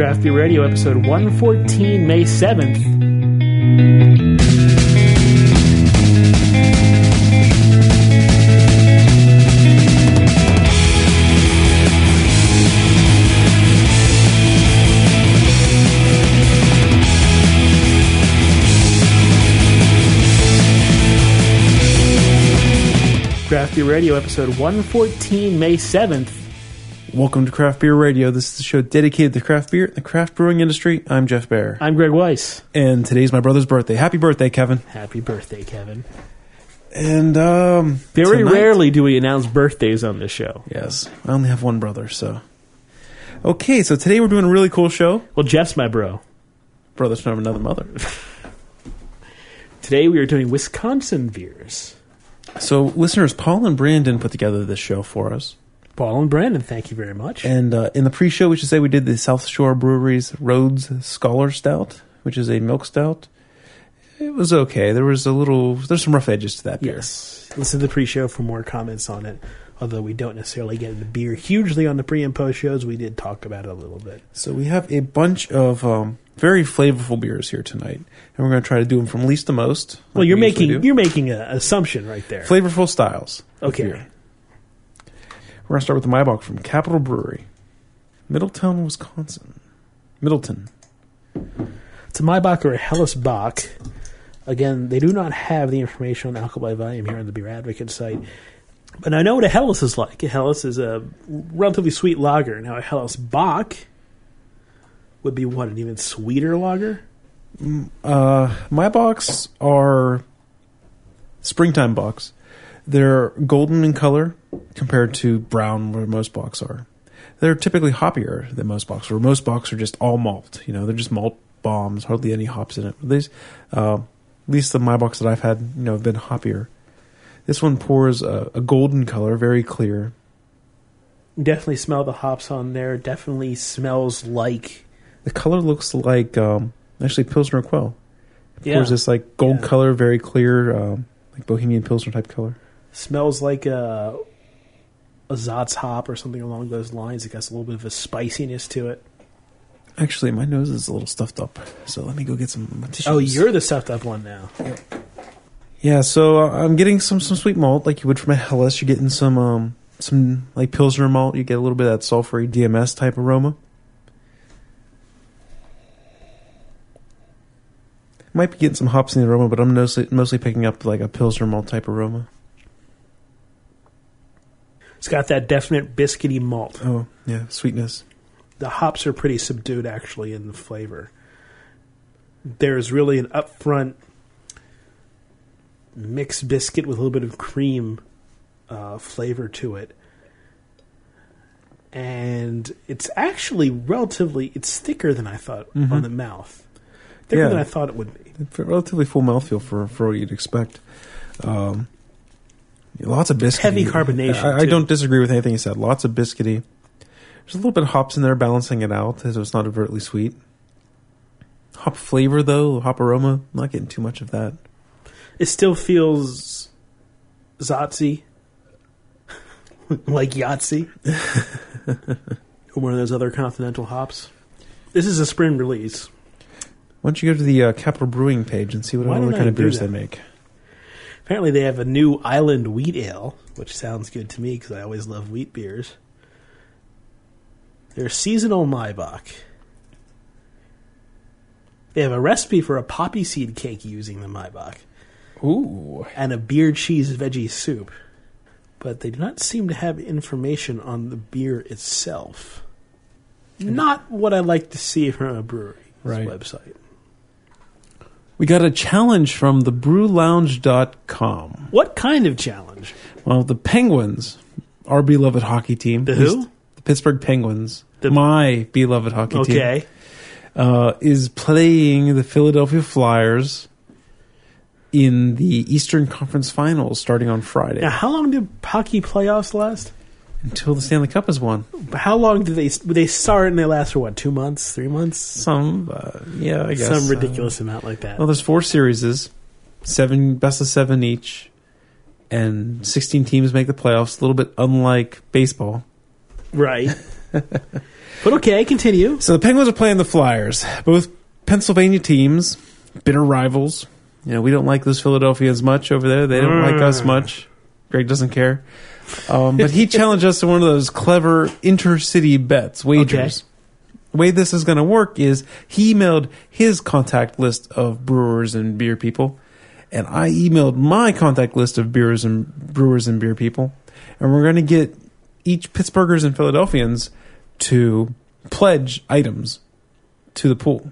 Craft Radio, episode 114, May 7th. Craft Radio, episode 114, May 7th. Welcome to Craft Beer Radio. This is the show dedicated to craft beer and the craft brewing industry. I'm Jeff Bear. I'm Greg Weiss. And today's my brother's birthday. Happy birthday, Kevin. Happy birthday, Kevin. And um Very tonight- rarely do we announce birthdays on this show. Yes. I only have one brother, so Okay, so today we're doing a really cool show. Well, Jeff's my bro. Brothers from another mother. Today we are doing Wisconsin beers. So listeners, Paul and Brandon put together this show for us. Paul and Brandon, thank you very much. And uh, in the pre-show, we should say we did the South Shore Brewery's Rhodes Scholar Stout, which is a milk stout. It was okay. There was a little, there's some rough edges to that beer. yes, listen to the pre-show for more comments on it. Although we don't necessarily get into beer hugely on the pre and post shows, we did talk about it a little bit. So we have a bunch of um, very flavorful beers here tonight, and we're going to try to do them from least to most. like Well, you're we making you're making an assumption right there. flavorful styles. Okay. beer. We're going to start with the Maibock from Capital Brewery, Middletown, Wisconsin. Middleton. It's a Maibock or a Helles Bock. Again, they do not have the information on alcohol by volume here on the Beer Advocate site. But I know what a Helles is like. A Helles is a relatively sweet lager. Now, a Helles Bock would be what, an even sweeter lager? Uh, Maibocks are springtime bocks. They're golden in color compared to brown, where most bocks are. They're typically hoppier than most bocks, where most bocks are just all malt. You know, they're just malt bombs, hardly any hops in it. But these, uh, at least the Maibocks that I've had, you know, have been hoppier. This one pours a, a golden color, very clear. Definitely smell the hops on there. Definitely smells like. The color looks like um, actually Pilsner Urquell. It Yeah. pours this like gold Yeah. color, very clear, um, like Bohemian Pilsner type color. Smells like a, a Saaz hop or something along those lines. It got a little bit of a spiciness to it. Actually, my nose is a little stuffed up, so let me go get some tissues. Oh, you're the stuffed up one now. yeah. So uh, I'm getting some some sweet malt, like you would from a Helles. You're getting some um some like Pilsner malt. You get a little bit of that sulfury DMS type aroma. Might be getting some hops in the aroma, but I'm mostly mostly picking up like a Pilsner malt type aroma. It's got that definite biscuity malt. Oh yeah, sweetness. The hops are pretty subdued actually in the flavor. There's really an upfront mixed biscuit with a little bit of cream uh, flavor to it. And it's actually relatively it's thicker than I thought on the mouth. Thicker Yeah. than I thought it would be. Relatively full mouthfeel for for what you'd expect. Um, lots of biscuity. Heavy carbonation, I, I don't disagree with anything you said. Lots of biscuity. There's a little bit of hops in there balancing it out, as it's not overtly sweet. Hop flavor though, hop aroma, not getting too much of that. It still feels Zotzy, like Yahtzee, one of those other continental hops. This is a spring release. Why don't you go to the uh, Capital Brewing page and see what Why other don't kind I of do beers that? they make? Apparently, they have a new Island Wheat Ale, which sounds good to me because I always love wheat beers. They're seasonal Maibock. They have a recipe for a poppy seed cake using the Maibock Ooh, and a beer cheese veggie soup, but they do not seem to have information on the beer itself. Not what I like to see from a brewery's Right. website. We got a challenge from the brewlounge.com. What kind of challenge? Well, the Penguins, our beloved hockey team. The who? The Pittsburgh Penguins. The- my beloved hockey team. Okay. uh, is playing the Philadelphia Flyers in the Eastern Conference Finals starting on Friday Now, how long do hockey playoffs last? Until the Stanley Cup is won. How long do they they start and they last for what? Two months, three months, Some, uh, yeah, I guess some ridiculous amount like that. well, there's four series, seven best of seven each, and 16 teams make the playoffs. A little bit unlike baseball. right. but okay, continue. So the Penguins are playing the Flyers, both Pennsylvania teams, bitter rivals. You know, we don't like those Philadelphians much over there. They don't like us Mm. much. Greg doesn't care. Um, but he challenged us to one of those clever intercity bets, wagers. The way this is going to work is he emailed his contact list of brewers and beer people, and I emailed my contact list of beers and brewers and beer people, and we're going to get each Pittsburghers and Philadelphians to pledge items to the pool,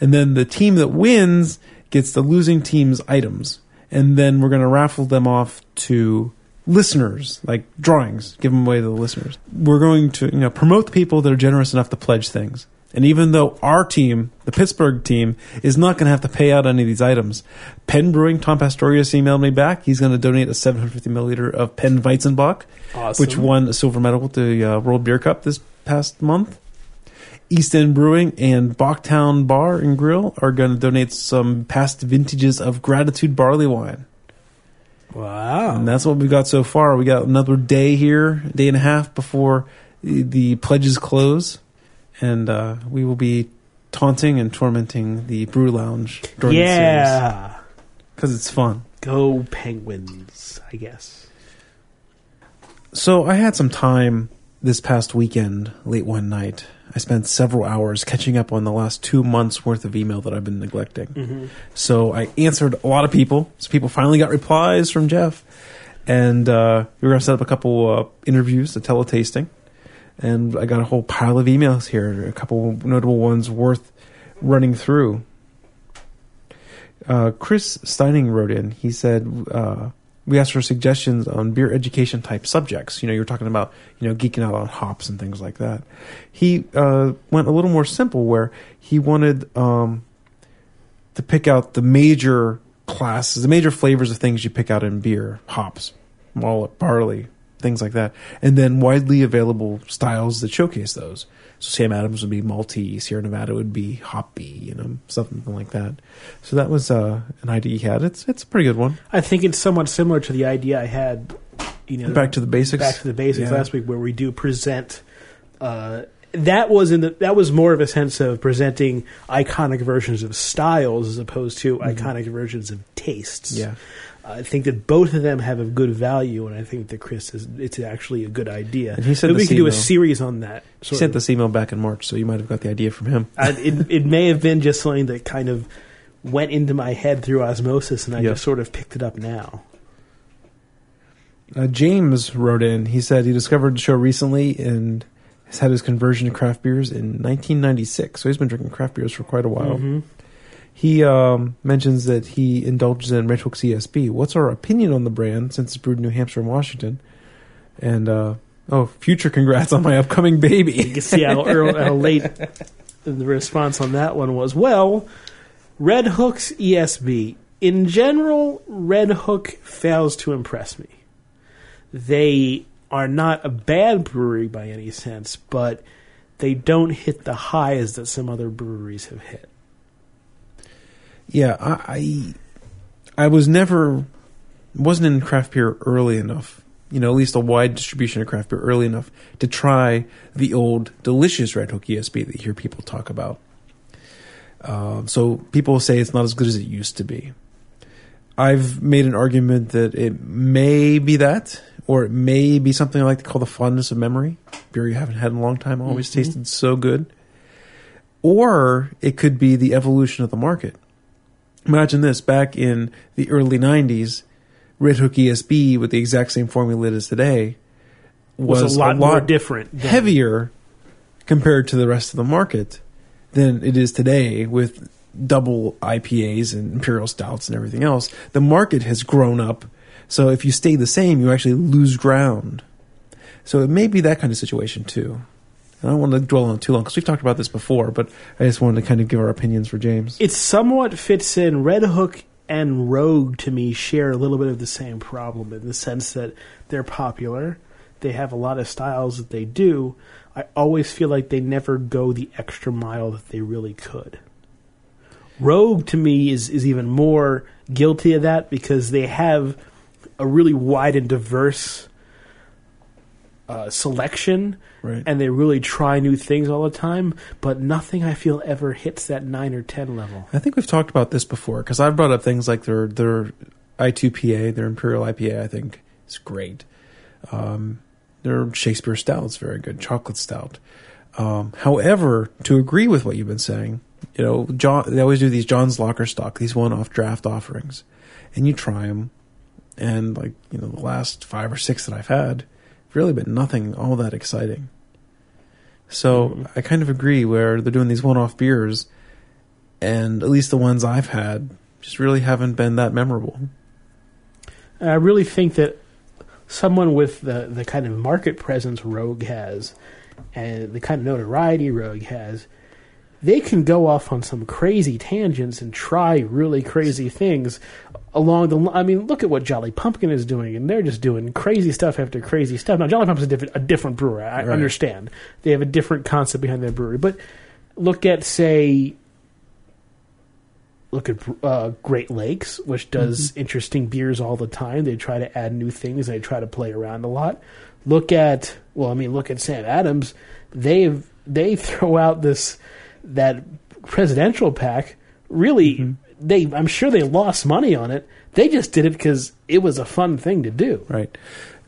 and then the team that wins gets the losing team's items, and then we're going to raffle them off to listeners, like drawings, give them away to the listeners. We're going to you know promote the people that are generous enough to pledge things. And even though our team, the Pittsburgh team, is not going to have to pay out any of these items, Penn Brewing, Tom Pastorius emailed me back. He's going to donate a 750 milliliter of Penn Weizenbock, Awesome. which won a silver medal at the uh, World Beer Cup this past month. East End Brewing and Bocktown Bar and Grill are going to donate some past vintages of Gratitude barley wine. Wow. And that's what we've got so far. We got another day here, day and a half before the, the pledges close, and uh, we will be taunting and tormenting the brew lounge during the series. yeah. because it's fun. Go Penguins, I guess. So I had some time this past weekend, late one night. I spent several hours catching up on the last two months worth of email that I've been neglecting. Mm-hmm. So I answered a lot of people. So people finally got replies from Jeff, and uh, we were going to set up a couple uh, interviews, a teletasting, and I got a whole pile of emails here. A couple notable ones worth running through. Uh, Chris Steining wrote in. He said uh, we asked for suggestions on beer education type subjects. You know, you were talking about you know geeking out on hops and things like that. He uh, went a little more simple, where he wanted um, to pick out the major classes, the major flavors of things you pick out in beer, hops, malt, barley, things like that, and then widely available styles that showcase those. So Sam Adams would be malty, Sierra Nevada would be hoppy, you know, something like that. So that was uh, an idea he had. It's it's a pretty good one. I think it's somewhat similar to the idea I had, you know, Back to the basics. back to the basics Yeah. last week, where we do present. Uh, that was in the that was more of a sense of presenting iconic versions of styles as opposed to iconic versions of tastes. Mm-hmm. Yeah. I think that both of them have a good value, and I think that Chris is it's actually a good idea. And he sent Maybe we could do a series on that. He sent of. this email back in March, so you might have got the idea from him. I, it, it may have been just something that kind of went into my head through osmosis, and I Yep. just sort of picked it up now. Uh, James wrote in. He said he discovered the show recently and has had his conversion to craft beers in 1996. So he's been drinking craft beers for quite a while. Mhm. He um, mentions that he indulges in Red Hook ESB. What's our opinion on the brand since it's brewed in New Hampshire and Washington? And uh, oh, future congrats on my upcoming baby. can see how, early, how late the response on that one was. Well, Red Hook's ESB. In general, Red Hook fails to impress me. They are not a bad brewery by any sense, but they don't hit the highs that some other breweries have hit. Yeah, I, I I was never wasn't in craft beer early enough. You know, at least a wide distribution of craft beer early enough to try the old delicious Red Hook ESB that you hear people talk about. Um, so people say it's not as good as it used to be. I've made an argument that it may be that, or it may be something I like to call the fondness of memory. Beer you haven't had in a long time, always Mhm. tasted so good. Or it could be the evolution of the market. Imagine this back in the early 90s, Red Hook ESB with the exact same formula it is today Was, was, a lot more different. than- heavier compared to the rest of the market than it is today with double IPAs and imperial stouts and everything else. The market has grown up, so if you stay the same, you actually lose ground. So it may be that kind of situation too. I don't want to dwell on it too long because we've talked about this before, but I just wanted to kind of give our opinions for James. It somewhat fits in. Red Hook and Rogue to me share a little bit of the same problem in the sense that they're popular. They have a lot of styles that they do. I always feel like they never go the extra mile that they really could. Rogue to me is, is even more guilty of that because they have a really wide and diverse uh, selection, Right. and they really try new things all the time. But nothing I feel ever hits that nine or ten level. I think we've talked about this before because I've brought up things like their their I2PA, their Imperial IPA. I think is great. Um, their Shakespeare Stout is very good. Chocolate Stout. Um, however, to agree with what you've been saying, you know, John, they always do these John's Locker stock, these one-off draft offerings, and you try them, and like you know, the last five or six that I've had, really been nothing all that exciting. So mm-hmm. I kind of agree where they're doing these one-off beers, and at least the ones I've had just really haven't been that memorable. And I really think that someone with the, the kind of market presence Rogue has and the kind of notoriety Rogue has, they can go off on some crazy tangents and try really crazy things along the I mean, look at what Jolly Pumpkin is doing, and they're just doing crazy stuff after crazy stuff. Now, Jolly Pumpkin's a different, a different brewer. I Right. understand. They have a different concept behind their brewery. But look at, say, look at uh, Great Lakes, which does interesting beers all the time. They try to add new things. They try to play around a lot. Look at well, I mean, look at Sam Adams. They they throw out this that presidential pack. Really, they I'm sure they lost money on it. They just did it because it was a fun thing to do. Right.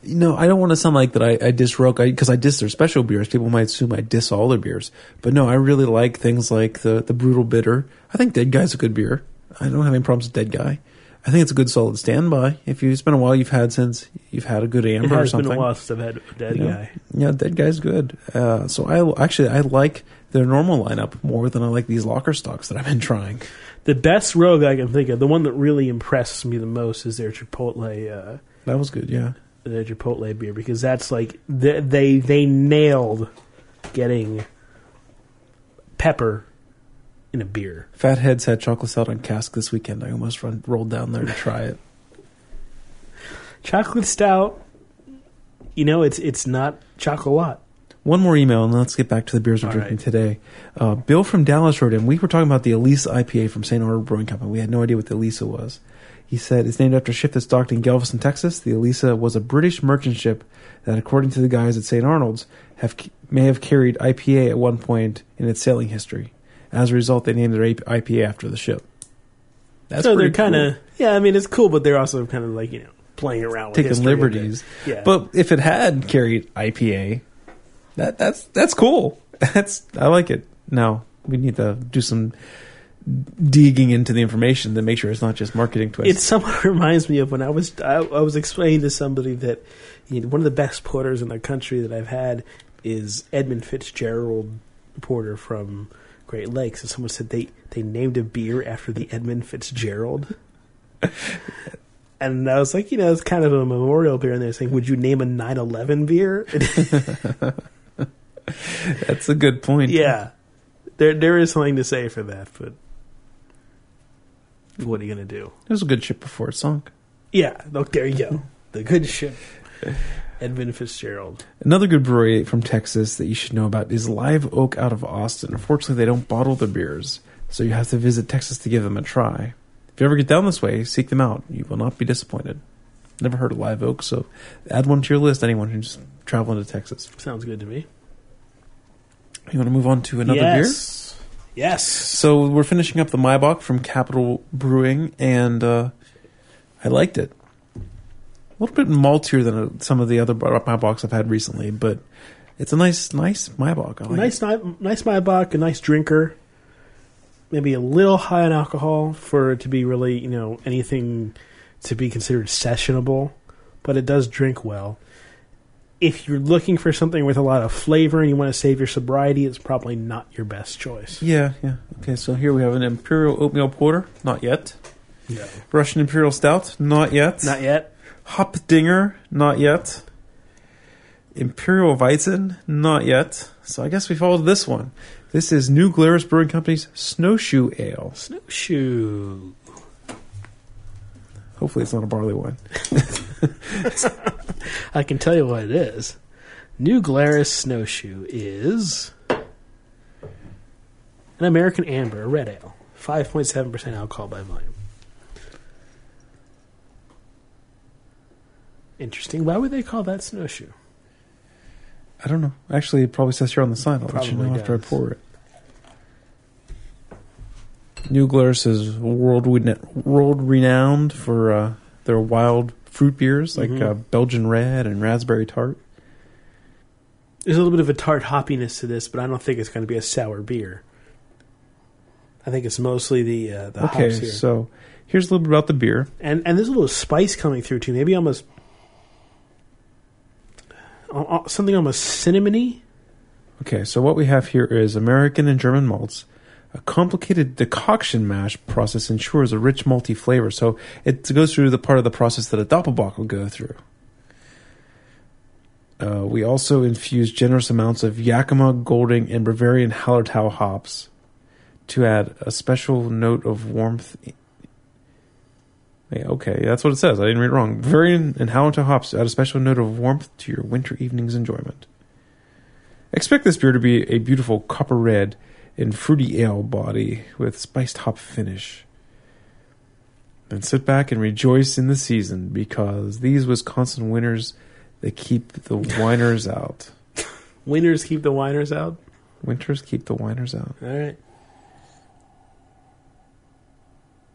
You know, I don't want to sound like that I, I diss Rogue because I, diss their special beers. People might assume I diss all their beers. But no, I really like things like the, the Brutal Bitter. I think Dead Guy's a good beer. I don't have any problems with Dead Guy. I think it's a good solid standby. If you, it's been a while you've had since you've had a good It amber or something. been a while since I've had a dead Yeah. guy. Yeah, Dead Guy's good. Uh, so I actually I like their normal lineup more than I like these locker stocks that I've been trying. The best rogue I can think of, the one that really impresses me the most, is their Chipotle. Uh, That was good. Yeah. the Chipotle beer because that's like they they, they nailed getting pepper in a beer. Fatheads had chocolate stout on cask this weekend. I almost run, rolled down there to try it. Chocolate stout, you know, it's it's not chocolate. One more email, and let's get back to the beers we're All drinking right. today. Uh, Bill from Dallas wrote in. We were talking about the Elissa IPA from St. Arnold Brewing Company. We had no idea what the Elissa was. He said it's named after a ship that's docked in Galveston, Texas. The Elissa was a British merchant ship that, according to the guys at St. Arnold's, have may have carried IPA at one point in its sailing history. As a result, they named their IPA after the ship. That's so they're kind cool. of yeah. I mean, it's cool, but they're also kind of like you know playing around, with taking history a bit. liberties. Yeah, But if it had carried IPA, that that's that's cool. That's I like it. Now we need to do some digging into the information to make sure it's not just marketing twist. It somewhat reminds me of when I was I, I was explaining to somebody that you know, one of the best porters in the country that I've had is Edmund Fitzgerald porter from Great Lakes, and someone said they they named a beer after the Edmund Fitzgerald. And I was like, you know, it's kind of a memorial beer, and they're saying, "Would you name a 9/11 beer?" That's a good point. yeah, there there is something to say for that, but what are you gonna do? it was a good ship before it sunk. Yeah, look, there you go. The good ship. Edmund Fitzgerald. Another good brewery from Texas that you should know about is Live Oak out of Austin. Unfortunately, they don't bottle their beers, so you have to visit Texas to give them a try. If you ever get down this way, seek them out. You will not be disappointed. Never heard of Live Oak, so add one to your list. Anyone who's traveling to Texas. Sounds good to me. You want to move on to another beer? yes. Yes. So we're finishing up the Maibock from Capital Brewing, and uh, I liked it. A little bit maltier than uh, some of the other Maibachs I've had recently, but it's a nice, nice Maibock. I like Nice, ni- nice Maibock, a nice drinker. Maybe a little high in alcohol for it to be really, you know, anything to be considered sessionable, but it does drink well. If you're looking for something with a lot of flavor and you want to save your sobriety, it's probably not your best choice. Yeah, yeah. Okay, so here we have an Imperial Oatmeal Porter. Not yet. Yeah. Russian Imperial Stout. Not yet. Not yet. Hopdinger. Not yet. Imperial Weizen. Not yet. So I guess we followed this one. This is New Glarus Brewing Company's Snowshoe Ale. Snowshoe. Hopefully it's not a barley wine. I can tell you what it is. New Glarus Snowshoe is an American Amber, a red ale, five point seven percent alcohol by volume. Interesting. Why would they call that snowshoe? I don't know. Actually, it probably says here on the sign. I'll let you know after I pour it. New Glarus is world world renowned for uh, their wild fruit beers like Mhm. uh, Belgian Red and Raspberry Tart. There's a little bit of a tart hoppiness to this, but I don't think it's going to be a sour beer. I think it's mostly the uh, the okay, hops here, so here's a little bit about the beer. and and there's a little spice coming through too. Maybe almost uh, uh, something almost cinnamony. Okay, so what we have here is American and German malts. A complicated decoction mash process ensures a rich malty flavor. So it goes through the part of the process that a Doppelbock will go through. Uh, we also infuse generous amounts of Yakima, Golding, and Bavarian Hallertau hops to add a special note of warmth. Okay, that's what it says. I didn't read it wrong. Bavarian and Hallertau hops add a special note of warmth to your winter evening's enjoyment. Expect this beer to be a beautiful copper red and fruity ale body with spiced hop finish. And sit back and rejoice in the season because these Wisconsin winters they keep the whiners out. Winners keep the whiners out. Winters keep the whiners out. All right.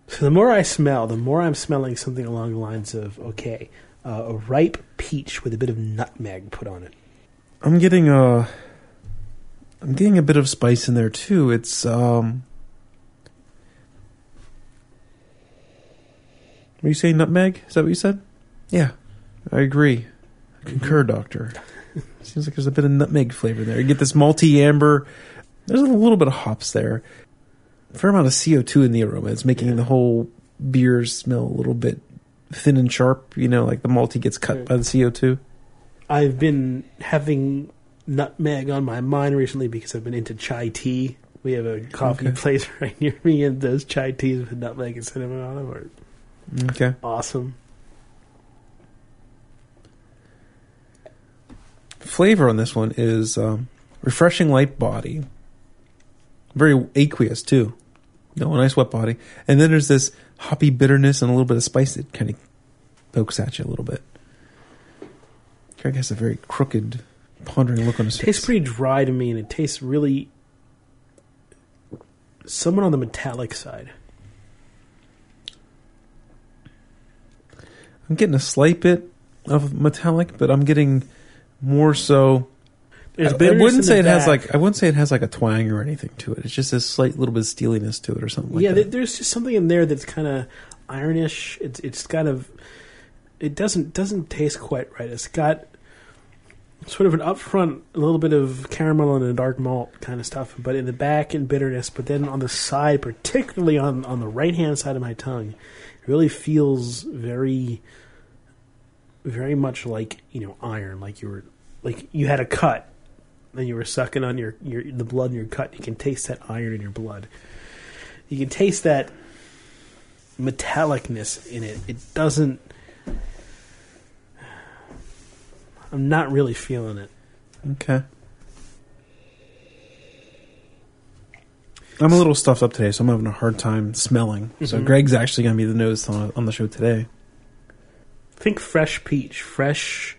So the more I smell, the more I'm smelling something along the lines of okay, uh, a ripe peach with a bit of nutmeg put on it. I'm getting a I'm getting a bit of spice in there too. It's um are you saying, nutmeg? Is that what you said? Yeah. I agree. I concur, Doctor. Seems like there's a bit of nutmeg flavor there. You get this malty amber. There's a little bit of hops there. A fair amount of CO2 in the aroma. It's making Yeah. the whole beer smell a little bit thin and sharp. You know, like the malty gets cut by the CO2. I've been having nutmeg on my mind recently because I've been into chai tea. We have a coffee Okay. place right near me, and those chai teas with nutmeg and cinnamon on them are Okay. awesome. flavor on this one is um, refreshing light body, very aqueous too. No, a nice wet body, and then there's this hoppy bitterness and a little bit of spice that kind of pokes at you a little bit. Craig has a very crooked, pondering look on his face. tastes pretty dry to me, and it tastes really somewhat on the metallic side. I'm getting a slight bit of metallic, but I'm getting more so. I, I wouldn't say it has like I wouldn't say it has like a twang or anything to it. It's just a slight little bit of steeliness to it or something like yeah, that. there- there's just something in there that's kind of ironish. It's it's kind of it doesn't doesn't taste quite right. It's got sort of an upfront, a little bit of caramel and a dark malt kind of stuff, but in the back in bitterness. But then on the side, particularly on on the right hand side of my tongue, it really feels very very much like you know iron, like you were like you had a cut. And you were sucking on your, your the blood in your cut. You can taste that iron in your blood. You can taste that metallicness in it. It doesn't. I'm not really feeling it. Okay. I'm a little stuffed up today, so I'm having a hard time smelling. So Mhm. Greg's actually going to be the nose on, on the show today. Think fresh peach, fresh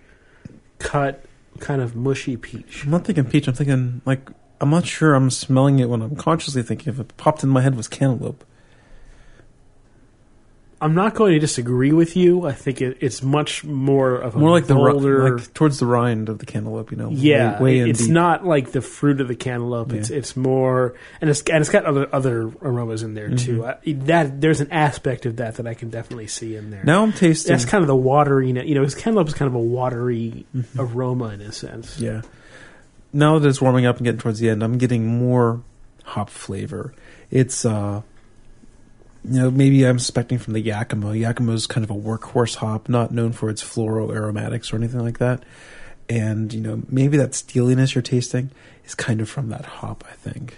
cut, kind of mushy peach. I'm not thinking peach. I'm thinking like I'm not sure. I'm smelling it when I'm consciously thinking. If it popped in my head was cantaloupe. I'm not going to disagree with you. I think it, it's much more of a More like the ri- like towards the rind of the cantaloupe. You know. yeah, way, way it's deep. not like the fruit of the cantaloupe. It's Yeah. it's more, and it's and it's got other other aromas in there too. Mhm. I, that there's an aspect of that that I can definitely see in there. Now I'm tasting. That's kind of the watery, you know, his cantaloupe is kind of a watery Mhm. aroma in a sense. Yeah. Now that it's warming up and getting towards the end, I'm getting more hop flavor. It's uh you know, maybe I'm suspecting from the Yakima. Yakima is kind of a workhorse hop, not known for its floral aromatics or anything like that. And, you know, maybe that steeliness you're tasting is kind of from that hop, I think.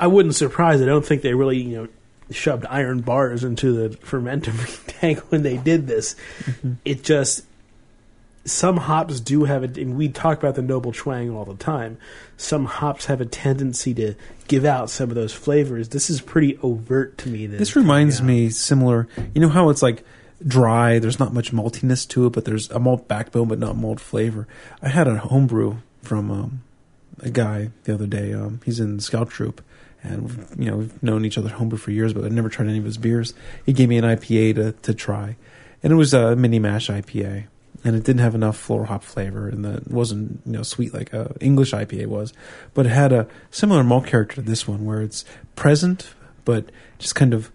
I wouldn't surprise. I don't think they really, you know, shoved iron bars into the fermenter tank when they did this. Mm-hmm. It just some hops do have a, and we talk about the noble twang all the time. Some hops have a tendency to give out some of those flavors. This is pretty overt to me. that This reminds me similar. You know how it's like dry, there's not much maltiness to it, but there's a malt backbone but not malt flavor. I had a homebrew from um, a guy the other day. Um, he's in the scout troop, and you know we've known each other homebrew for years, but I've never tried any of his beers. He gave me an IPA to to try, and it was a mini mash IPA, and it didn't have enough floral hop flavor, and that wasn't you know sweet like a English IPA was, but it had a similar malt character to this one, where it's present but just kind of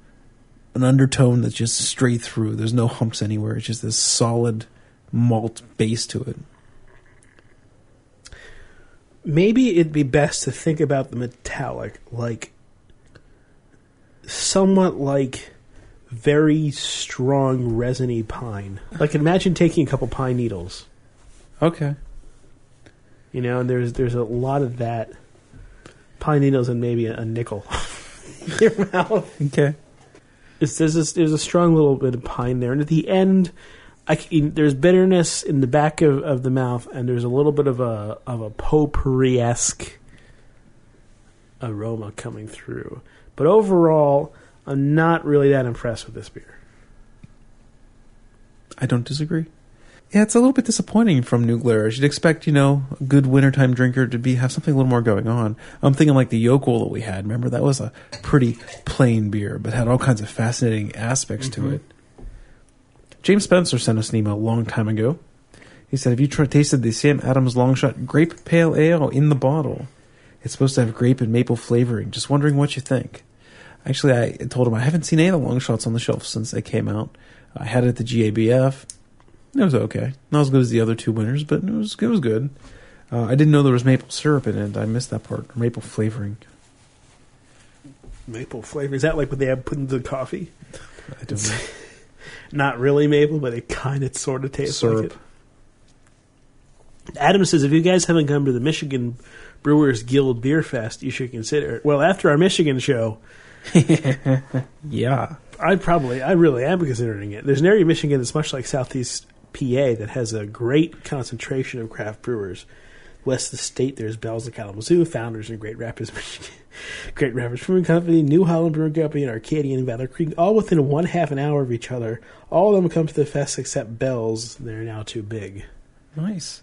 an undertone that's just straight through. There's no humps anywhere. It's just this solid malt base to it. Maybe it'd be best to think about the metallic like somewhat like very strong resiny pine. Like imagine taking a couple pine needles, Okay. you know, and there's there's a lot of that pine needles and maybe a, a nickel. in Your mouth. Okay. It's, there's a, there's a strong little bit of pine there, and at the end, I c there's bitterness in the back of, of the mouth, and there's a little bit of a of a potpourri esque aroma coming through. But overall, I'm not really that impressed with this beer. I don't disagree. Yeah, it's a little bit disappointing from New Glarus. You'd expect, you know, a good wintertime drinker to be have something a little more going on. I'm thinking like the Yokel that we had. Remember that was a pretty plain beer, but had all kinds of fascinating aspects to Mhm. it. James Spencer sent us an email a long time ago. He said, "Have you tr- tasted the Sam Adams Longshot Grape Pale Ale in the bottle? It's supposed to have grape and maple flavoring. Just wondering what you think." Actually, I told him I haven't seen any of the long shots on the shelf since they came out. I had it at the GABF. It was okay. Not as good as the other two winners, but it was it was good. Uh, I didn't know there was maple syrup in it. I missed that part. Maple flavoring. Maple flavor is that like what they have put into the coffee? I don't know. Not really maple, but it kind of sort of tastes like it. Adam says, if you guys haven't come to the Michigan Brewers Guild Beer Fest, you should consider it. Well, after our Michigan show, yeah. I probably, I really am considering it. There's an area of Michigan that's much like Southeast PA that has a great concentration of craft brewers. West of the state, there's Bell's and Kalamazoo, Founders in Grand Rapids, Michigan. Grand Rapids Brewing Company, New Holland Brewing Company, and Arcadia and Battle Creek, all within one half an hour of each other. All of them come to the fest except Bell's. They're now too big. Nice.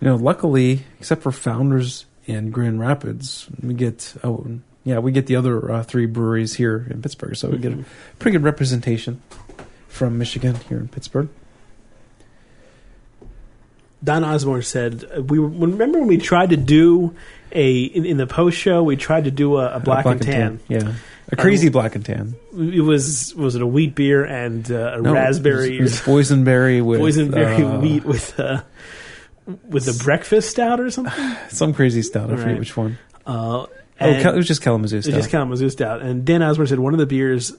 You know, luckily, except for Founders and Grand Rapids, we get oh yeah, we get the other uh, three breweries here in Pittsburgh, so we get a pretty good representation from Michigan here in Pittsburgh. Don Osborne said, uh, "We remember when we tried to do a in, in the post show. We tried to do a, a black, and tan. yeah, a crazy black and tan. It was was it a wheat beer and uh, a No, raspberry it was, it was boysenberry with boysenberry uh, wheat with uh, with a breakfast stout or something. some crazy stout. I forget Right. which one. Uh, and Cal- it was just Kalamazoo stout. just Kalamazoo stout. And Dan Osborne said one of the beers,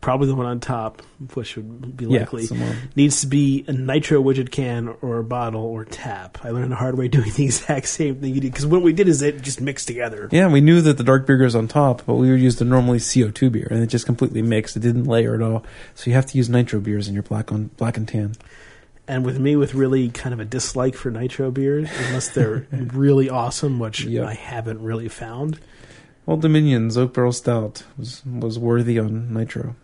probably the one on top, which would be likely, uh, needs to be a nitro widget can or a bottle or tap. I learned the hard way doing the exact same thing you did because what we did is it just mixed together. Yeah, we knew that the dark beer goes on top, but we would use the normally CO2 beer, and it just completely mixed. It didn't layer at all. So you have to use nitro beers in your black on black and tan. And with me, with really kind of a dislike for nitro beers, unless they're really awesome, which Yep. I haven't really found. Well, Dominion's Oak Barrel Stout was was worthy on nitro.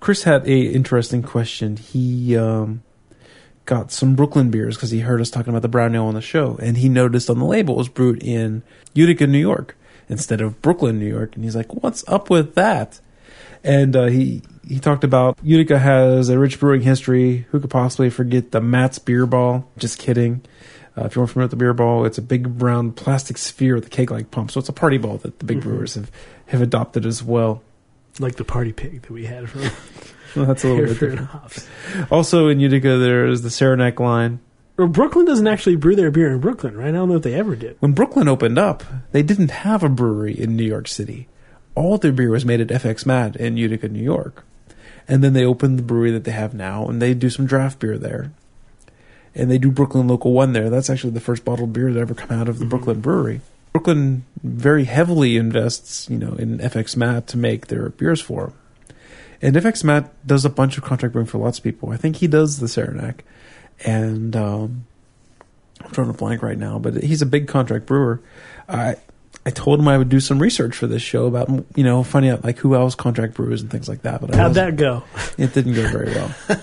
Chris had a interesting question. He um, got some Brooklyn beers because he heard us talking about the brown ale on the show, and he noticed on the label it was brewed in Utica, New York, instead of Brooklyn, New York. And he's like, "What's up with that?" And uh, he he talked about Utica has a rich brewing history. Who could possibly forget the Matt's Beer Ball? Just kidding. Uh, if you weren't familiar with the beer ball, it's a big brown plastic sphere with a keg-like pump. So it's a party ball that the big Mhm. brewers have, have adopted as well. Like the party pig that we had from Well, that's a little bit different. Hops. Also in Utica, there's the Saranac line. Well, Brooklyn doesn't actually brew their beer in Brooklyn, right? I don't know if they ever did. When Brooklyn opened up, they didn't have a brewery in New York City. All their beer was made at FX Matt in Utica, New York. And then they opened the brewery that they have now, and they do some draft beer there. And they do Brooklyn Local 1 there. That's actually the first bottled beer that ever come out of the Mhm. Brooklyn brewery. Brooklyn very heavily invests, you know, in FX Matt to make their beers for them. And FX Matt does a bunch of contract brewing for lots of people. I think he does the Saranac. And um, I'm drawing a blank right now, but he's a big contract brewer. I I told him I would do some research for this show about you know finding out like who else contract brewers and things like that. But I How'd that go? It didn't go very well.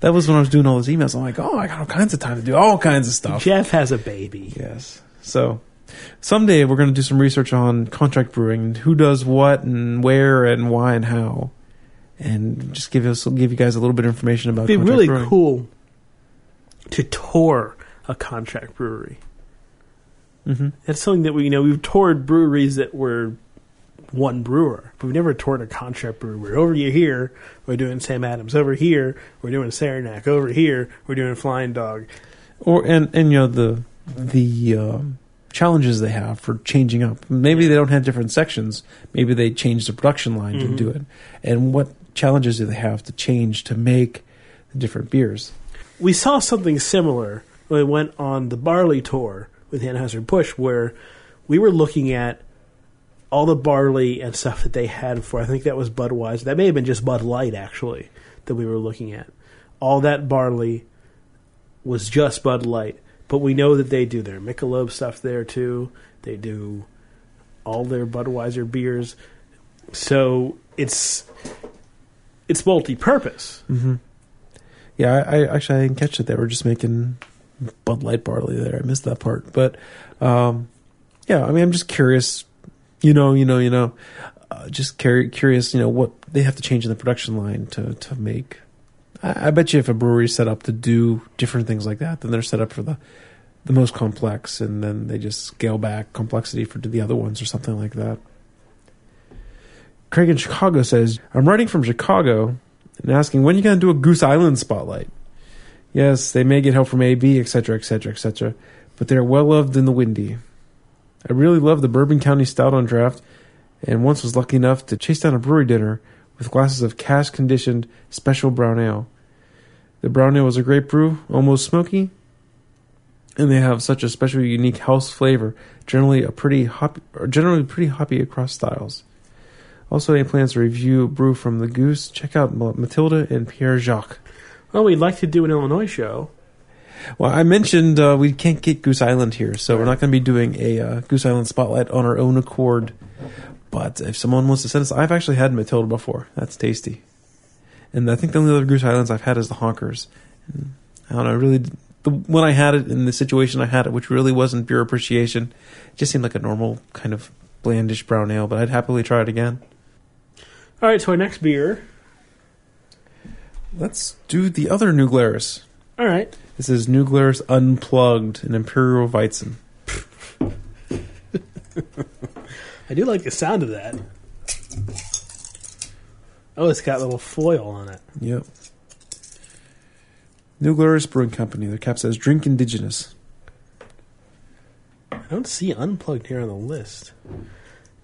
that was when I was doing all those emails. I'm like, oh, I got all kinds of time to do all kinds of stuff. Jeff has a baby. Yes. So someday we're going to do some research on contract brewing, and who does what, and where, and why, and how, and just give us give you guys a little bit of information about. It'd be really brewing. cool to tour a contract brewery. hmm That's something that we you know we've toured breweries that were one brewer, but we've never toured a contract brewery. We're over here, we're doing Sam Adams. Over here, we're doing Saranac. Over here, we're doing Flying Dog. Or and and you know the the um, challenges they have for changing up. Maybe they don't have different sections. Maybe they change the production line Mhm. to do it. And what challenges do they have to change to make the different beers? We saw something similar when we went on the barley tour with Anheuser Busch, where we were looking at all the barley and stuff that they had for. I think that was Budweiser. That may have been just Bud Light actually that we were looking at. All that barley was just Bud Light, but we know that they do their Michelob stuff there too. They do all their Budweiser beers, so it's it's multi-purpose. Mm-hmm. Yeah, I, I actually I didn't catch it. They were just making Bud Light barley there. I missed that part, but um, yeah, I mean, I'm just curious. You know, you know, you know, uh, just curious. You know what they have to change in the production line to to make. I, I bet you if a brewery's set up to do different things like that, then they're set up for the the most complex, and then they just scale back complexity for the other ones or something like that. Craig in Chicago says, "I'm writing from Chicago and asking when you're going to do a Goose Island spotlight. Yes, they may get help from AB, etc., etc., etc., but they are well loved in the Windy. I really love the Bourbon County Stout on draft, and once was lucky enough to chase down a brewery dinner with glasses of cask conditioned special brown ale. The brown ale was a great brew, almost smoky, and they have such a special, unique house flavor. Generally, a pretty hop, or generally pretty hoppy across styles." Also, any plans to review a brew from the Goose? Check out Matilda and Pere Jacques. Well, we'd like to do an Illinois show. Well, I mentioned uh, we can't get Goose Island here, so we're not going to be doing a uh, Goose Island spotlight on our own accord. But if someone wants to send us, I've actually had Matilda before. That's tasty. And I think the only other Goose Islands I've had is the Honkers. And I don't know, really, the, when I had it in the situation I had it, which really wasn't beer appreciation, it just seemed like a normal kind of blandish brown ale. But I'd happily try it again. All right, so our next beer. Let's do the other New Glarus. All right. This is New Glarus Unplugged, an Imperial Weizen. I do like the sound of that. Oh, it's got a little foil on it. Yep. New Glarus Brewing Company. Their cap says "Drink Indigenous." I don't see unplugged here on the list.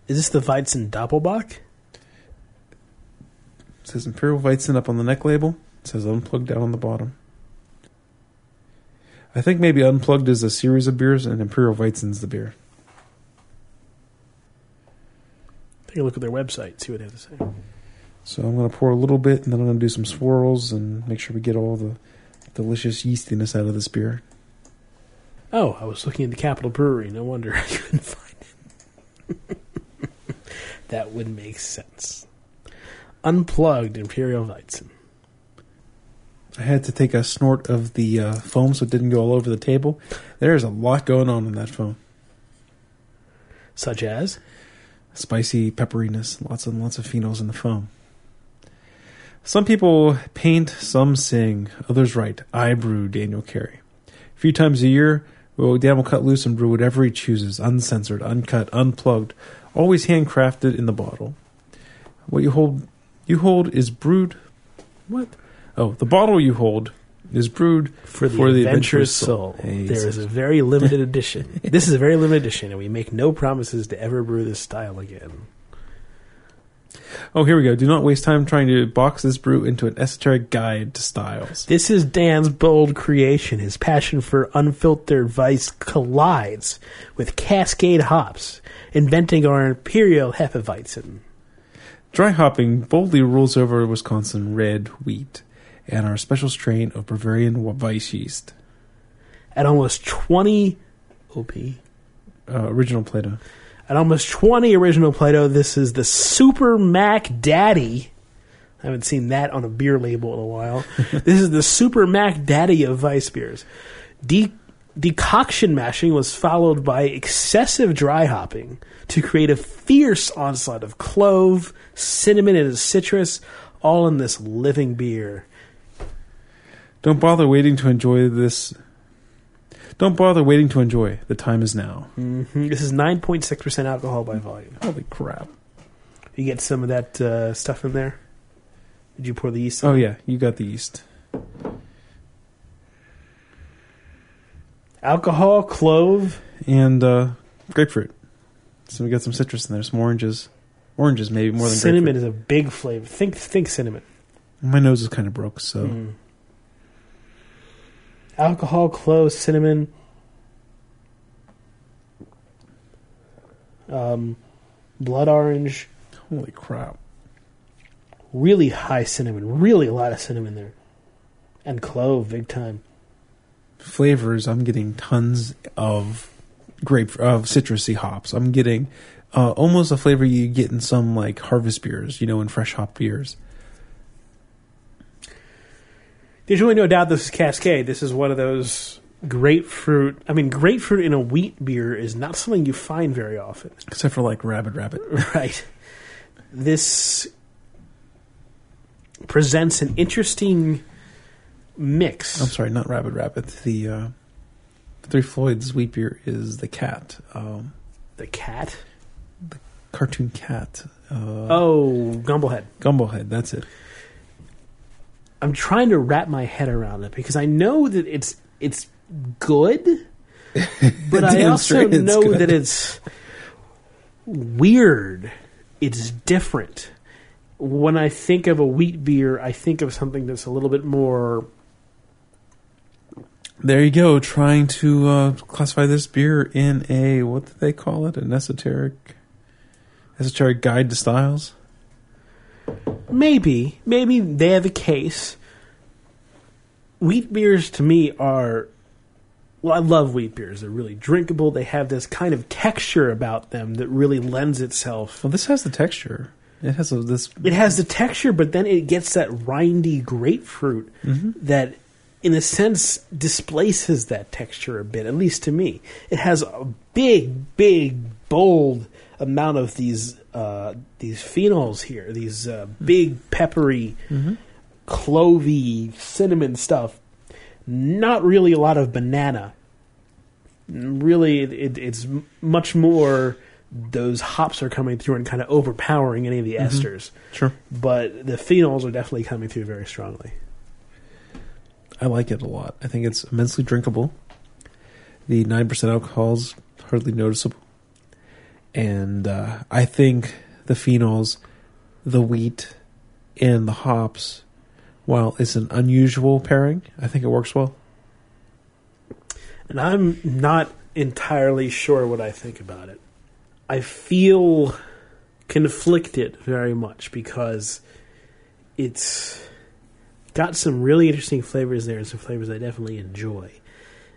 Is this the Weizen Doppelbock? It says Imperial Weizen up on the neck label. It says Unplugged down on the bottom. I think maybe Unplugged is a series of beers, and Imperial Weizen's the beer. Take a look at their website, see what they have to say. So I'm going to pour a little bit, and then I'm going to do some swirls and make sure we get all the delicious yeastiness out of this beer. Oh, I was looking at the Capitol Brewery. No wonder I couldn't find it. that would make sense. Unplugged Imperial Weizen. I had to take a snort of the uh, foam so it didn't go all over the table. There's a lot going on in that foam. Such as? spicy pepperiness, lots and lots of phenols in the foam. Some people paint, some sing, others write. I brew Daniel Carey. A few times a year, well, Dan will cut loose and brew whatever he chooses, uncensored, uncut, unplugged, always handcrafted in the bottle. What you hold, you hold is brewed. What? Oh, the bottle you hold is brewed For the, For the adventurous soul. soul. Hey, there a very limited edition. this is a very limited edition, and we make no promises to ever brew this style again. Oh, here we go. Do not waste time trying to box this brew into an esoteric guide to styles. This is Dan's bold creation. His passion for unfiltered Weiss collides with Cascade hops, inventing our Imperial Hefeweizen. Dry hopping boldly rules over Wisconsin red wheat and our special strain of Bavarian Weiss yeast. At almost 20 OP. Uh, original Plato. At almost 20 original Plato, this is the Super Mac Daddy I haven't seen that on a beer label in a while. this is the Super Mac Daddy of Weiss beers. De- decoction mashing was followed by excessive dry hopping to create a fierce onslaught of clove, cinnamon, and citrus, all in this living beer. Don't bother waiting to enjoy this. Don't bother waiting to enjoy. The time is now. hmm This is 9.6% alcohol by volume. Holy crap! You get some of that uh, stuff in there? Did you pour the yeast in? Oh yeah, you got the yeast. Alcohol, clove, and uh, grapefruit. So we got some citrus in there, some oranges, oranges maybe more than cinnamon grapefruit. is a big flavor. Think think cinnamon. My nose is kind of broke, so Mm. Alcohol, clove, cinnamon. Um, blood orange, holy crap! really high cinnamon, really a lot of cinnamon there, and clove, big time. Flavors. I'm getting tons of grape of citrusy hops. I'm getting uh, almost a flavor you get in some like harvest beers, you know, in fresh hop beers. There's really no doubt this is Cascade. This is one of those grapefruit. I mean, grapefruit in a wheat beer is not something you find very often. Except for like Rabbit Rabbit. Right. This presents an interesting mix. I'm sorry, not Rabbit Rabbit. The uh, Three Floyds wheat beer is the cat, um, The cat. The cartoon cat. Uh, Oh, Gumballhead. Gumballhead. That's it. I'm trying to wrap my head around it because I know that it's it's good, but I also know good. that it's weird. It's different. When I think of a wheat beer, I think of something that's a little bit more There you go. Trying to uh, classify this beer in a what do they call it? An esoteric, esoteric guide to styles. Maybe, maybe they have a case. Wheat beers to me are, well, I love wheat beers. They're really drinkable. They have this kind of texture about them that really lends itself. Well, this has the texture. It has a, this. It has the texture, but then it gets that rindy grapefruit mm-hmm. that, in a sense, displaces that texture a bit. At least to me, it has a big, big, bold amount of these uh, these phenols here. These uh, big, peppery, clovey, cinnamon stuff. Not really a lot of banana. Really, it, it's much more. Those hops are coming through and kind of overpowering any of the esters Sure, but the phenols are definitely coming through very strongly. I like it a lot. I think it's immensely drinkable. The nine percent alcohol is hardly noticeable, and uh, I think the phenols, the wheat, and the hops, while it's an unusual pairing, I think it works well. And I'm not entirely sure what I think about it. I feel conflicted very much because it's got some really interesting flavors there and some flavors I definitely enjoy.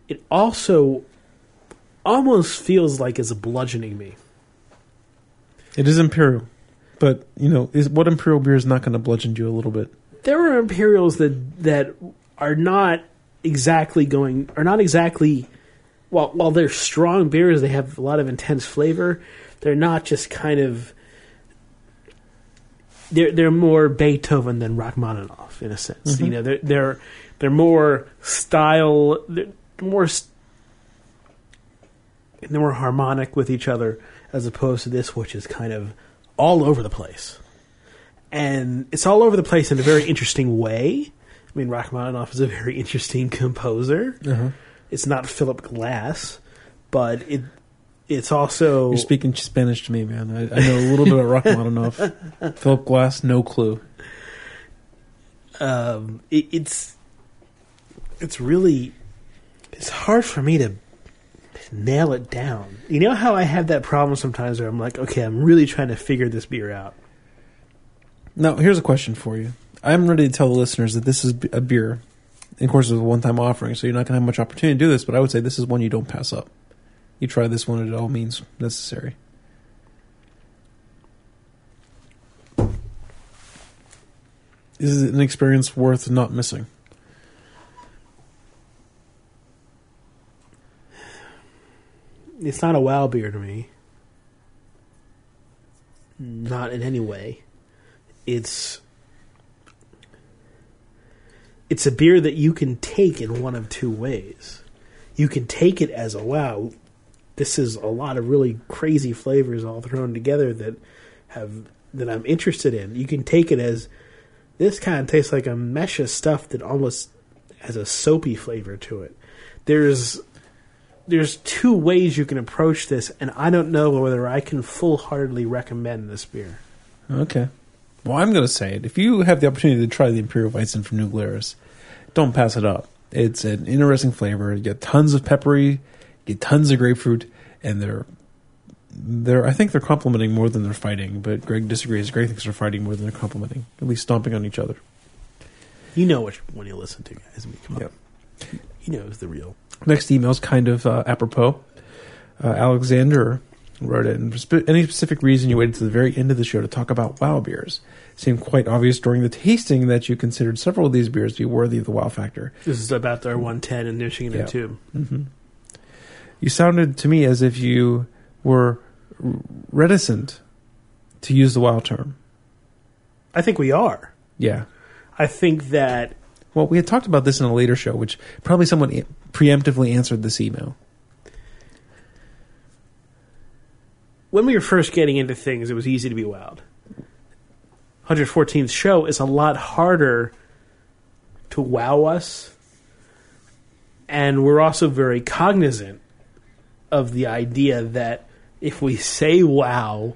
It also almost feels like it's bludgeoning me. It is imperial, but you know, is what imperial beer is not going to bludgeon you a little bit? there are imperials that that are not exactly going are not exactly while while they're strong beers they have a lot of intense flavor they're not just kind of they're they're more Beethoven than Rachmaninoff in a sense. Mm-hmm. You know they're they're they're more style they're more st- they're more harmonic with each other as opposed to this which is kind of all over the place and it's all over the place in a very interesting way. I mean, Rachmaninoff is a very interesting composer. Uh-huh. It's not Philip Glass, but it it's also You're speaking Spanish to me, man. I, I know a little bit about Rachmaninoff. Philip Glass, no clue. um, it, it's it's really it's hard for me to nail it down. You know how I have that problem sometimes where I'm like, okay, I'm really trying to figure this beer out. Now, here's a question for you. I'm ready to tell the listeners that this is a beer. Of course, it's a one-time offering, so you're not going to have much opportunity to do this. But I would say this is one you don't pass up. You try this one at all means necessary. is it an experience worth not missing? It's not a wow beer to me. Not in any way. It's it's a beer that you can take in one of two ways. You can take it as a wow, this is a lot of really crazy flavors all thrown together that have that I'm interested in. You can take it as this kind of tastes like a mesh of stuff that almost has a soapy flavor to it. There's there's two ways you can approach this, and I don't know whether I can full heartedly recommend this beer. Okay. Well, I'm going to say it. If you have the opportunity to try the Imperial Weizen from New Glarus, don't pass it up. It's an interesting flavor. You get tons of peppery, you get tons of grapefruit, and they're they're I think they're complimenting more than they're fighting. But Greg disagrees. Greg thinks they're fighting more than they're complimenting. At least stomping on each other. You know which one you listen to, guys. I mean, come on. Yep. He knows the real. Next email is kind of uh, apropos. Uh, Alexander wrote it. Spe- any specific reason you waited to the very end of the show to talk about WoW beers? Seemed quite obvious during the tasting that you considered several of these beers to be worthy of the WoW factor. This is about their 110 and Michigan Yeah. and tube. hmm You sounded to me as if you were reticent to use the WoW term. I think we are. Yeah. I think that Well, we had talked about this in a later show, which probably someone preemptively answered this email. when we were first getting into things, it was easy to be wowed. 114th show is a lot harder to wow us, and we're also very cognizant of the idea that if we say wow,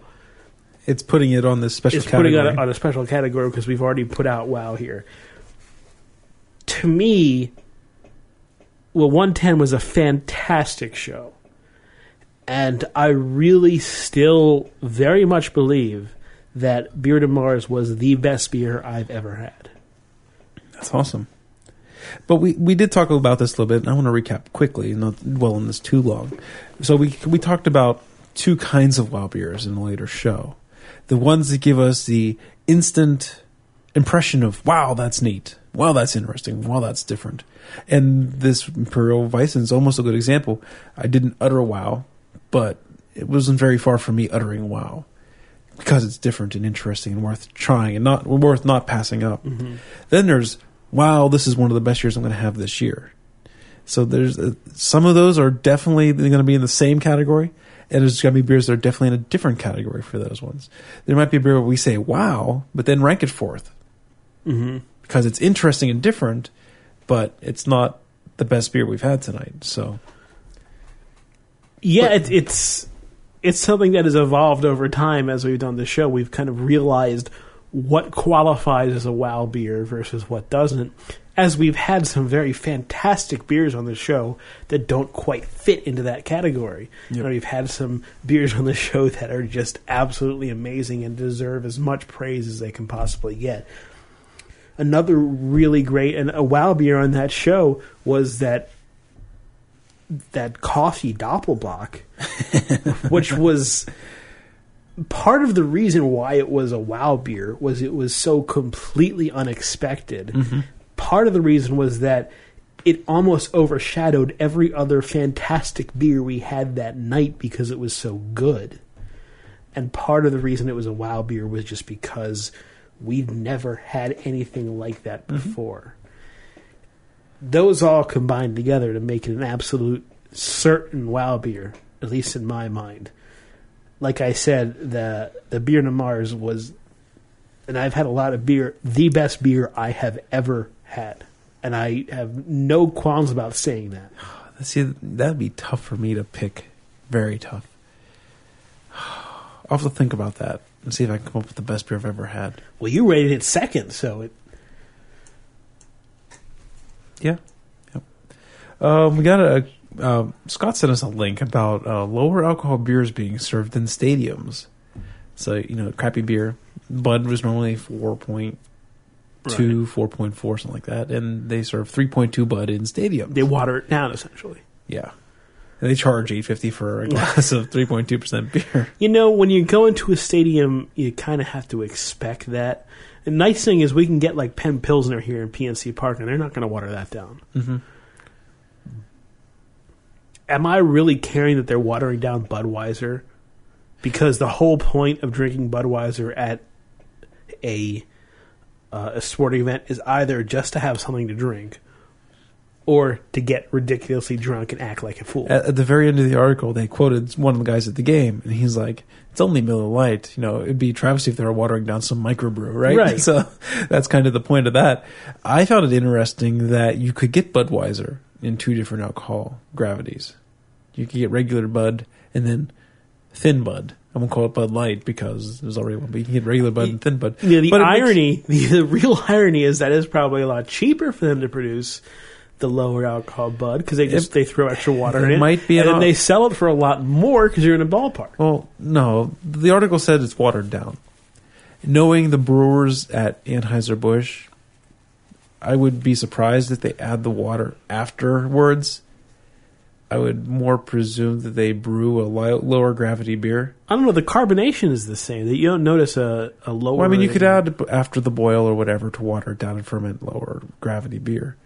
It's putting it on this special it's putting category. it on a special category because we've already put out wow here. To me, well, 110 was a fantastic show. And I really still very much believe that Bière de Mars was the best beer I've ever had. That's awesome. But we, we did talk about this a little bit, and I want to recap quickly, not dwell on this too long. So we we talked about two kinds of wild beers in a later show. The ones that give us the instant impression of wow, that's neat, wow, that's interesting, wow, that's different. And this Imperial Weizen is almost a good example. I didn't utter a wow, but it wasn't very far from me uttering wow because it's different and interesting and worth trying and not worth not passing up. Then there's wow, this is one of the best years I'm going to have this year. So there's uh, some of those are definitely going to be in the same category, and there's going to be beers that are definitely in a different category for those ones. There might be a beer where we say wow, but then rank it fourth Mm-hmm. Because it's interesting and different, but it's not the best beer we've had tonight. So Yeah, But- it, it's it's something that has evolved over time as we've done the show. We've kind of realized what qualifies as a wow beer versus what doesn't. As we've had some very fantastic beers on the show that don't quite fit into that category. You know, we've had some beers on the show that are just absolutely amazing and deserve as much praise as they can possibly get. Another really great and a wow beer on that show was that that coffee Doppelbock, which was part of the reason why it was a wow beer was it was so completely unexpected. Mm-hmm. Part of the reason was that it almost overshadowed every other fantastic beer we had that night because it was so good. And part of the reason it was a wow beer was just because we'd never had anything like that mm-hmm. before those all combined together to make it an absolute certain wow beer, at least in my mind. Like I said, the the Bière de Mars was, and I've had a lot of beer, the best beer I have ever had, and I have no qualms about saying that. see that'd be tough for me to pick. Very tough. I'll have to think about that and see if I can come up with the best beer I've ever had. Well, you rated it second, so it, Yeah. Yep. Um, we got a. Uh, Scott sent us a link about uh, lower alcohol beers being served in stadiums. So you know, crappy beer. Bud was normally four point two, four point four, something like that, and they serve three point two Bud in stadiums. they water it down essentially. yeah, and they charge eight fifty for a glass of three point two percent beer. You know, when you go into a stadium, you kind of have to expect that. The nice thing is we can get like Penn Pilsner here in PNC Park, and they're not going to water that down. Mm-hmm. Am I really caring that they're watering down Budweiser? Because the whole point of drinking Budweiser at a uh, a sporting event is either just to have something to drink, or to get ridiculously drunk and act like a fool. At, at the very end of the article, they quoted one of the guys at the game, and he's like, "It's only Miller Lite. You know, it'd be travesty if they were watering down some microbrew, right?" Right. So that's kind of the point of that. I found it interesting that you could get Budweiser in two different alcohol gravities. You could get regular Bud and then thin Bud. I won't call it Bud Light because there's already one, but you can get regular Bud and thin Bud. You know, the But it makes- irony, the, the real irony is that it's probably a lot cheaper for them to produce the lower alcohol bud because they just they throw extra water in it it. might be and then op- they sell it for a lot more because you're in a ballpark. Well, no. The article said it's watered down. Knowing the brewers at Anheuser-Busch, I would be surprised if they add the water afterwards. I would more presume that they brew a li- lower gravity beer. I don't know. The carbonation is the same. That you don't notice a, a lower. Well, I mean, you could add after the boil or whatever to water it down and ferment lower gravity beer.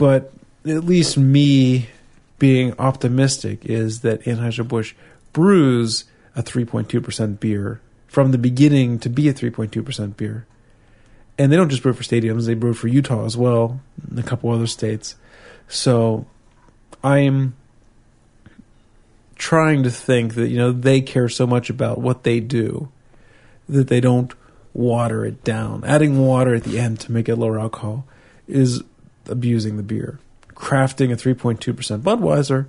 But at least me being optimistic is that Anheuser-Busch brews a 3.2% beer from the beginning to be a 3.2% beer. And they don't just brew for stadiums, they brew for Utah as well, and a couple other states. So I'm trying to think that, you know, they care so much about what they do that they don't water it down. Adding water at the end to make it lower alcohol is abusing the beer. Crafting a 3.2% Budweiser,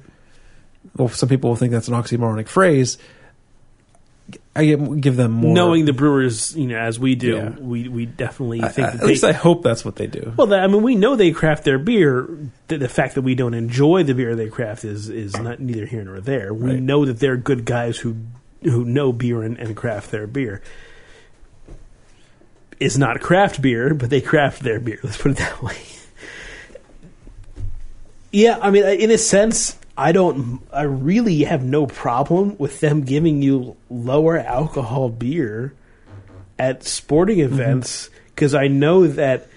well, some people will think that's an oxymoronic phrase. I give, them more. knowing the brewers, you know, as we do, Yeah. we we definitely I- think I- at least I hope that's what they do. Well, I mean, we know they craft their beer. The, the fact that we don't enjoy the beer they craft is is not neither here nor there. We Right. know that they're good guys who who know beer and, and craft their beer. Is not craft beer, but they craft their beer. Let's put it that way. Yeah, I mean, in a sense, I don't. I really have no problem with them giving you lower alcohol beer at sporting mm-hmm. events because I know that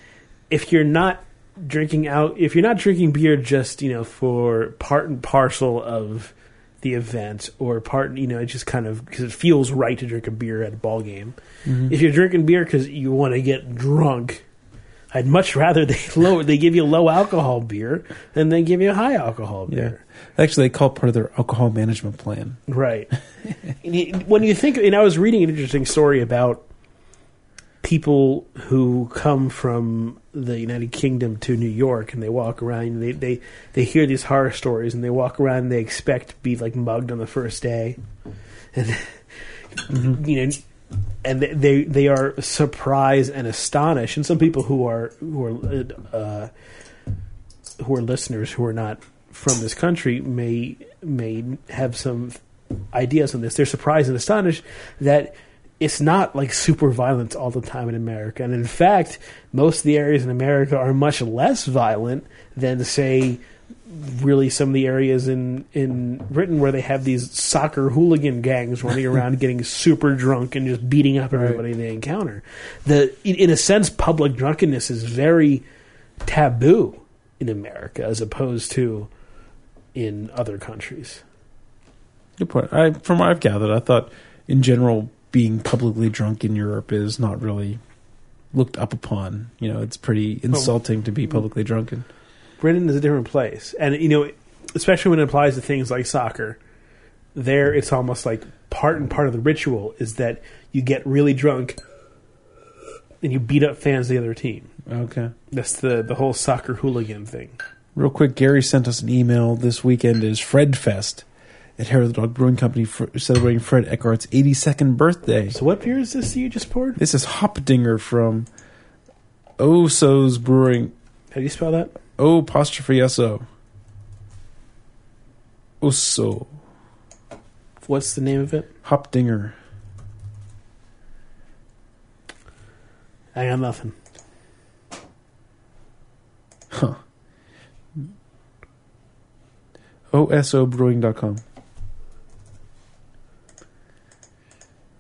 if you're not drinking out, if you're not drinking beer just you know for part and parcel of the event or part, you know, it just kind of because it feels right to drink a beer at a ball game. Mm-hmm. If you're drinking beer because you want to get drunk, I'd much rather they low they give you low alcohol beer than they give you high alcohol Yeah. beer. Actually, they call it part of their alcohol management plan. Right. When you think, and I was reading an interesting story about people who come from the United Kingdom to New York and they walk around and they, they, they hear these horror stories and they walk around and they expect to be like mugged on the first day. And, mm-hmm. you know, and they- they are surprised and astonished. And some people who are who are uh, who are listeners who are not from this country may may have some ideas on this. They're surprised and astonished that it's not like super violence all the time in America. And in fact, most of the areas in America are much less violent than say really some of the areas in in Britain where they have these soccer hooligan gangs running around getting super drunk and just beating up everybody they encounter. The in, in a sense public drunkenness is very taboo in America as opposed to in other countries. Good point. I, from what I've gathered, I thought in general being publicly drunk in Europe is not really looked up upon. You know, it's pretty insulting to be publicly drunken. Britain is a different place, and you know, especially when it applies to things like soccer. There, it's almost like part and part of the ritual is that you get really drunk and you beat up fans of the other team. Okay. That's the the whole soccer hooligan thing. Real quick, Gary sent us an email. This weekend is Fred Fest at Hair of the Dog Brewing Company celebrating Fred Eckhardt's 82nd birthday. So, what beer is this that you just poured? This is Hopdinger from O'so's Brewing. How do you spell that? Oh, o apostrophe S O. Oso. What's the name of it? Hopdinger. I got nothing. Huh. osobrewing.com.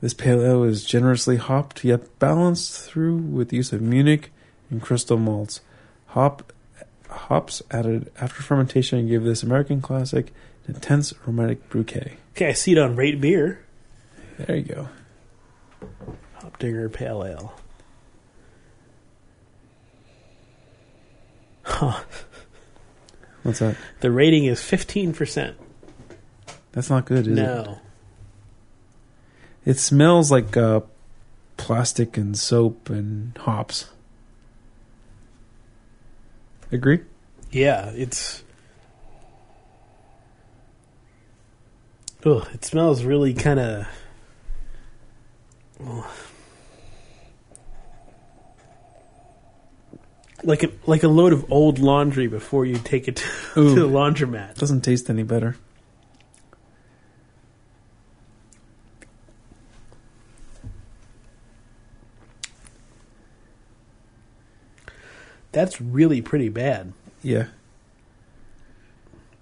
This pale ale is generously hopped yet balanced through with the use of Munich and crystal malts. Hop hops added after fermentation give this American classic an intense aromatic bouquet. Okay, I see it on Rate Beer. There you go. Hopdinger Pale Ale. Huh. What's that? The rating is 15%. That's not good, is it? no. It smells like uh, plastic and soap and hops. Agree? Yeah, it's. Ugh, it smells really kind of. Like a like a load of old laundry before you take it to, to the laundromat. Doesn't taste any better. That's really pretty bad. Yeah.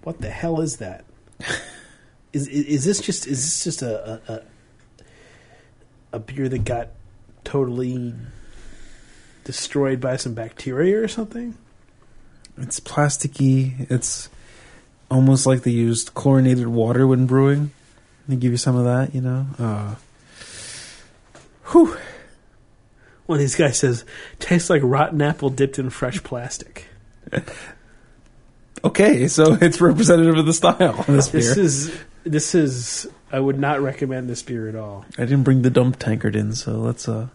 What the hell is that? is, is is this just is this just a a, a a beer that got totally destroyed by some bacteria or something? It's plasticky. It's almost like they used chlorinated water when brewing. They give you some of that, you know. Uh, whew. One of these guys says, tastes like rotten apple dipped in fresh plastic. Okay, so it's representative of the style of this This is this is I would not recommend this beer at all. I didn't bring the dump tankard in, so let's uh,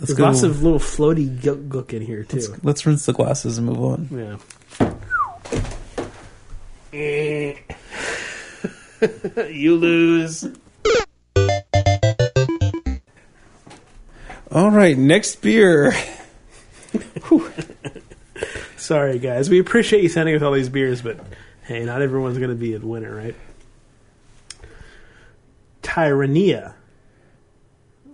let's There's go. lots of little floaty gook gook in here too. let's, let's rinse the glasses and move on. Yeah. you lose. All right, next beer. Sorry, guys. We appreciate you sending us all these beers, but hey, not everyone's going to be a winner, right? Tyranena.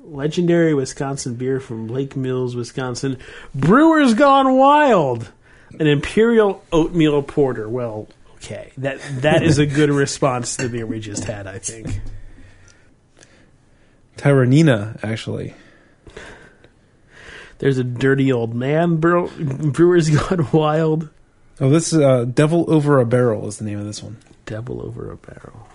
Legendary Wisconsin beer from Lake Mills, Wisconsin. Brewers Gone Wild. An Imperial Oatmeal Porter. Well, okay. That That is a good response to the beer we just had, I think. Tyranena, actually. There's a dirty old man. Brew- Brewers Gone Wild. Oh, this is uh, Devil Over a Barrel is the name of this one. Devil over a barrel.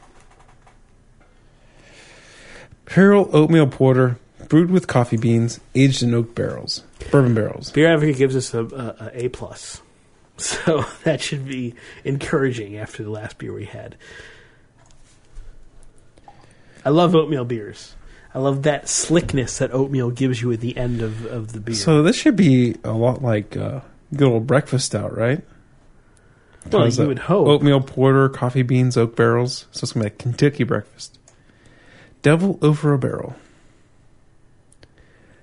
Imperial oatmeal porter, brewed with coffee beans, aged in oak barrels, bourbon barrels. Beer Advocate gives us a, a, a A plus, so that should be encouraging after the last beer we had. I love oatmeal beers. I love that slickness that oatmeal gives you at the end of, of the beer. So this should be a lot like uh, good old breakfast out, right? well, How's you that? would hope. Oatmeal porter, coffee beans, oak barrels. So it's gonna be like Kentucky breakfast. Devil over a barrel.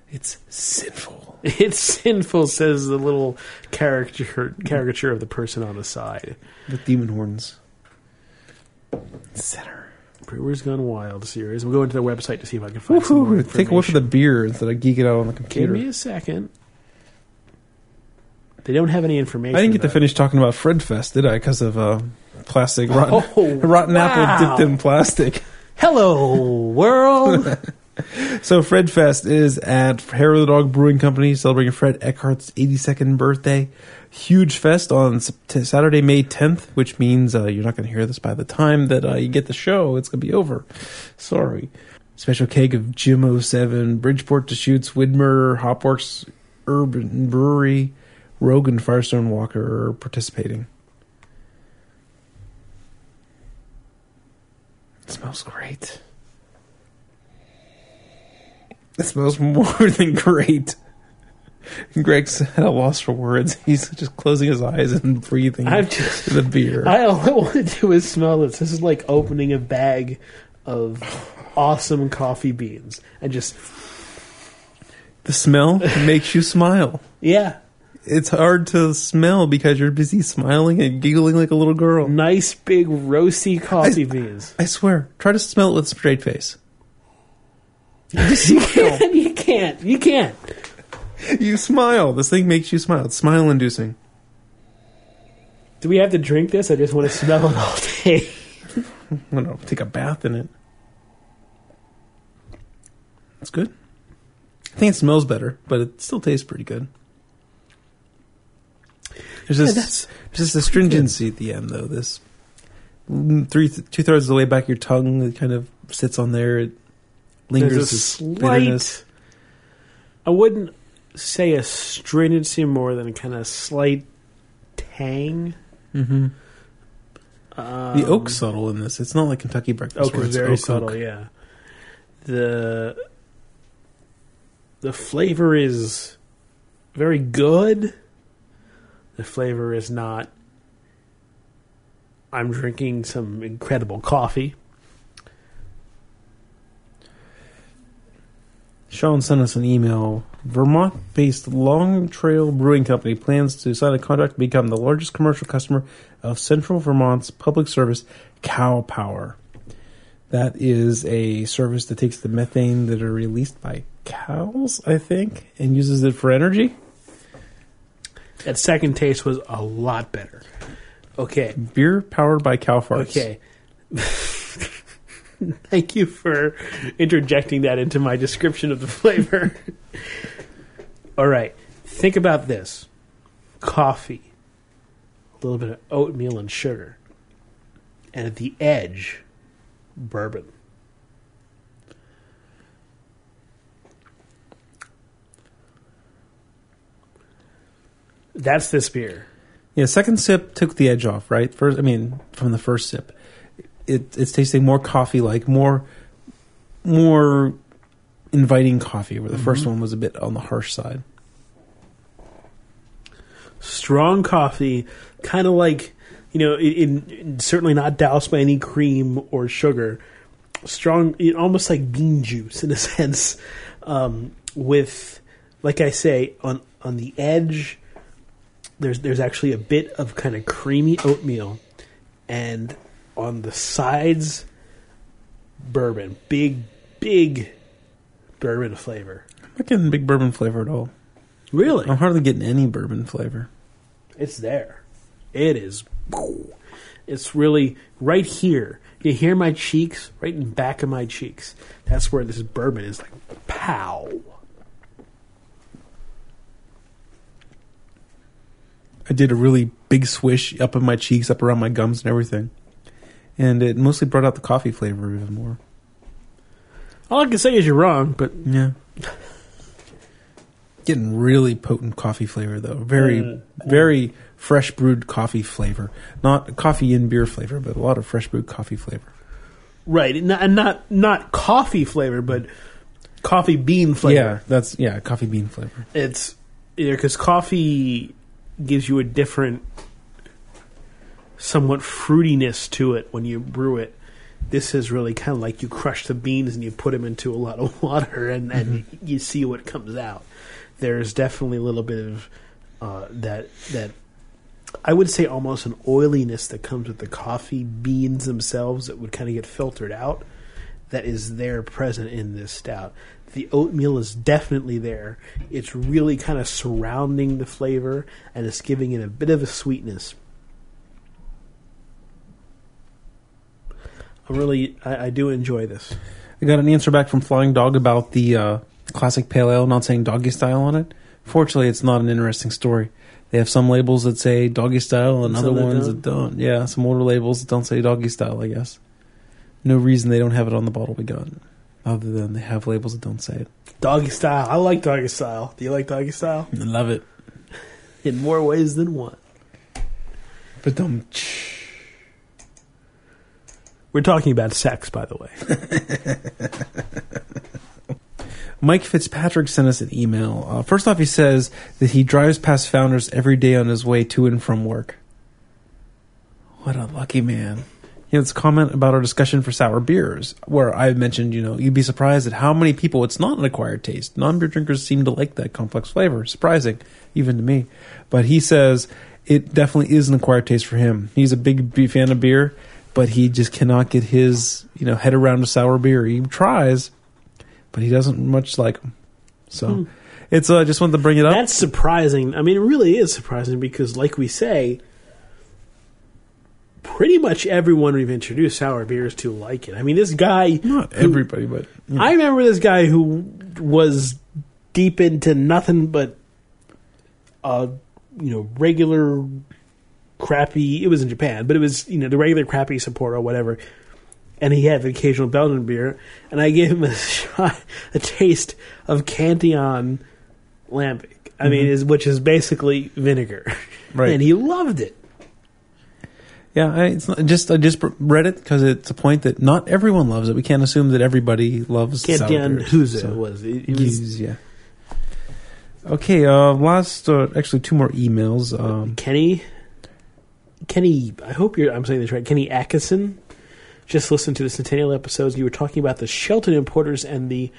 It's sinful. It's sinful, says the little caricature caricature of the person on the side. With demon horns. Center. Brewers Gone Wild series. We'll go into their website to see if I can find some more Woohoo! Take a whiff of the beer instead of geek it out on the computer. Give me a second. They don't have any information. I didn't get to finish talking about Fred Fest, did I? Because of uh, plastic rotten, Oh, rotten wow. apple dipped in plastic. Hello, world. So Fred Fest is at Hair of the Dog Brewing Company celebrating Fred Eckhardt's 82nd birthday. Huge fest on Saturday, May 10th, which means uh, you're not going to hear this by the time that uh, you get the show. It's going to be over. Sorry. Special keg of Jim 07, Bridgeport Deschutes, Widmer, Hopworks, Urban Brewery, Rogue, and Firestone Walker are participating. It smells great. It smells more than great. Greg's at a loss for words. He's just closing his eyes and breathing I'm just. the beer. I all I want to do is smell this. This is like opening a bag of awesome coffee beans and just the smell makes you smile. yeah, It's hard to smell because you're busy smiling and giggling like a little girl. nice big roasty coffee beans. I swear, try to smell it with a straight face. you can't. You can't. You can't. You smile. This thing makes you smile. It's smile inducing. Do we have to drink this? I just want to smell it all day. I'm gonna take a bath in it. It's good. I think it smells better, but it still tastes pretty good. There's Yeah, just that's- there's just a stringency at the end, though. This mm, three two thirds of the way back your tongue, it kind of sits on there. It lingers. There's a this bitterness. slight. I wouldn't say a stringency more than a kind of slight tang. hmm Um, The oak's subtle in this. It's not like Kentucky breakfast. oak is it's very oak, subtle. oak. Yeah, the the flavor is very good. The flavor is not. I'm drinking some incredible coffee. Sean sent us an email. Vermont-based Long Trail Brewing Company plans to sign a contract to become the largest commercial customer of Central Vermont's public service, Cow Power. That is a service that takes the methane that are released by cows, I think, and uses it for energy. That second taste was a lot better. Okay, Beer powered by cow farts. Okay. Thank you for interjecting that into my description of the flavor. All right. Think about this coffee, a little bit of oatmeal and sugar, and at the edge, bourbon. That's this beer. Yeah, second sip took the edge off, right? First, I mean, from the first sip, it, it's tasting more coffee-like, more, more inviting coffee. Where the first one was a bit on the harsh side. strong coffee, kind of like you know, in, in certainly not doused by any cream or sugar. Strong, almost like bean juice in a sense, um, with like I say on on the edge. There's there's actually a bit of kind of creamy oatmeal, and on the sides, bourbon, big big bourbon flavor. I'm not getting big bourbon flavor at all. Really, I'm hardly getting any bourbon flavor. It's there. It is. It's really right here. You hear my cheeks, right in the back of my cheeks. That's where this bourbon is like pow. I did a really big swish up in my cheeks, up around my gums and everything. And it mostly brought out the coffee flavor even more. All I can say is you're wrong, but Yeah. Getting really potent coffee flavor though. Very, Mm. very fresh brewed coffee flavor. Not coffee in beer flavor, but a lot of fresh brewed coffee flavor. right, and not, and not not coffee flavor, but coffee bean flavor. Yeah, that's yeah, coffee bean flavor. It's yeah, because coffee gives you a different, somewhat fruitiness to it when you brew it. This is really kind of like you crush the beans and you put them into a lot of water and, and you see what comes out. There's definitely a little bit of uh, that that I would say almost an oiliness that comes with the coffee beans themselves that would kind of get filtered out. That is there present in this stout. The oatmeal is definitely there. It's really kind of surrounding the flavor and it's giving it a bit of a sweetness. I really, I, I do enjoy this. I got an answer back from Flying Dog about the uh, classic pale ale not saying doggy style on it. Fortunately, it's not an interesting story. They have some labels that say doggy style and Some other that ones don't? that don't. Yeah, some older labels that don't say doggy style, I guess. No reason they don't have it on the bottle we got, other than they have labels that don't say it. Doggy style. I like doggy style. Do you like doggy style? I love it. In more ways than one. But don't. We're talking about sex, by the way. Mike Fitzpatrick sent us an email. Uh, first off, he says that he drives past Founders every day on his way to and from work. What a lucky man. He has a comment about our discussion for sour beers, where I mentioned, you know, you'd be surprised at how many people it's not an acquired taste. Non beer drinkers seem to like that complex flavor. Surprising, even to me. But he says it definitely is an acquired taste for him. He's a big fan of beer, but he just cannot get his, you know, head around a sour beer. He tries, but he doesn't much like them. So it's uh, I just wanted to bring it up. That's surprising. I mean, it really is surprising because, like we say, pretty much everyone we've introduced sour beers to like it. I mean, this guy. Not who- everybody, but you know. I remember this guy who was deep into nothing but, uh, you know, regular crappy. It was in Japan, but it was you know the regular crappy Sapporo or whatever. And he had the occasional Belgian beer, and I gave him a shot, a taste of Cantillon Lambic. I mean, Mhm. is which is basically vinegar, Right. and he loved it. yeah, I, it's not, just I just read it because it's a point that not everyone loves it. We can't assume that everybody loves Cantillon Huza so- was it, it was yeah. Okay, uh, last uh, actually two more emails. Um, Kenny, Kenny, I hope you're. I'm saying this right. Kenny Atkinson. Just listened to the Centennial episodes. You were talking about the Shelton importers and the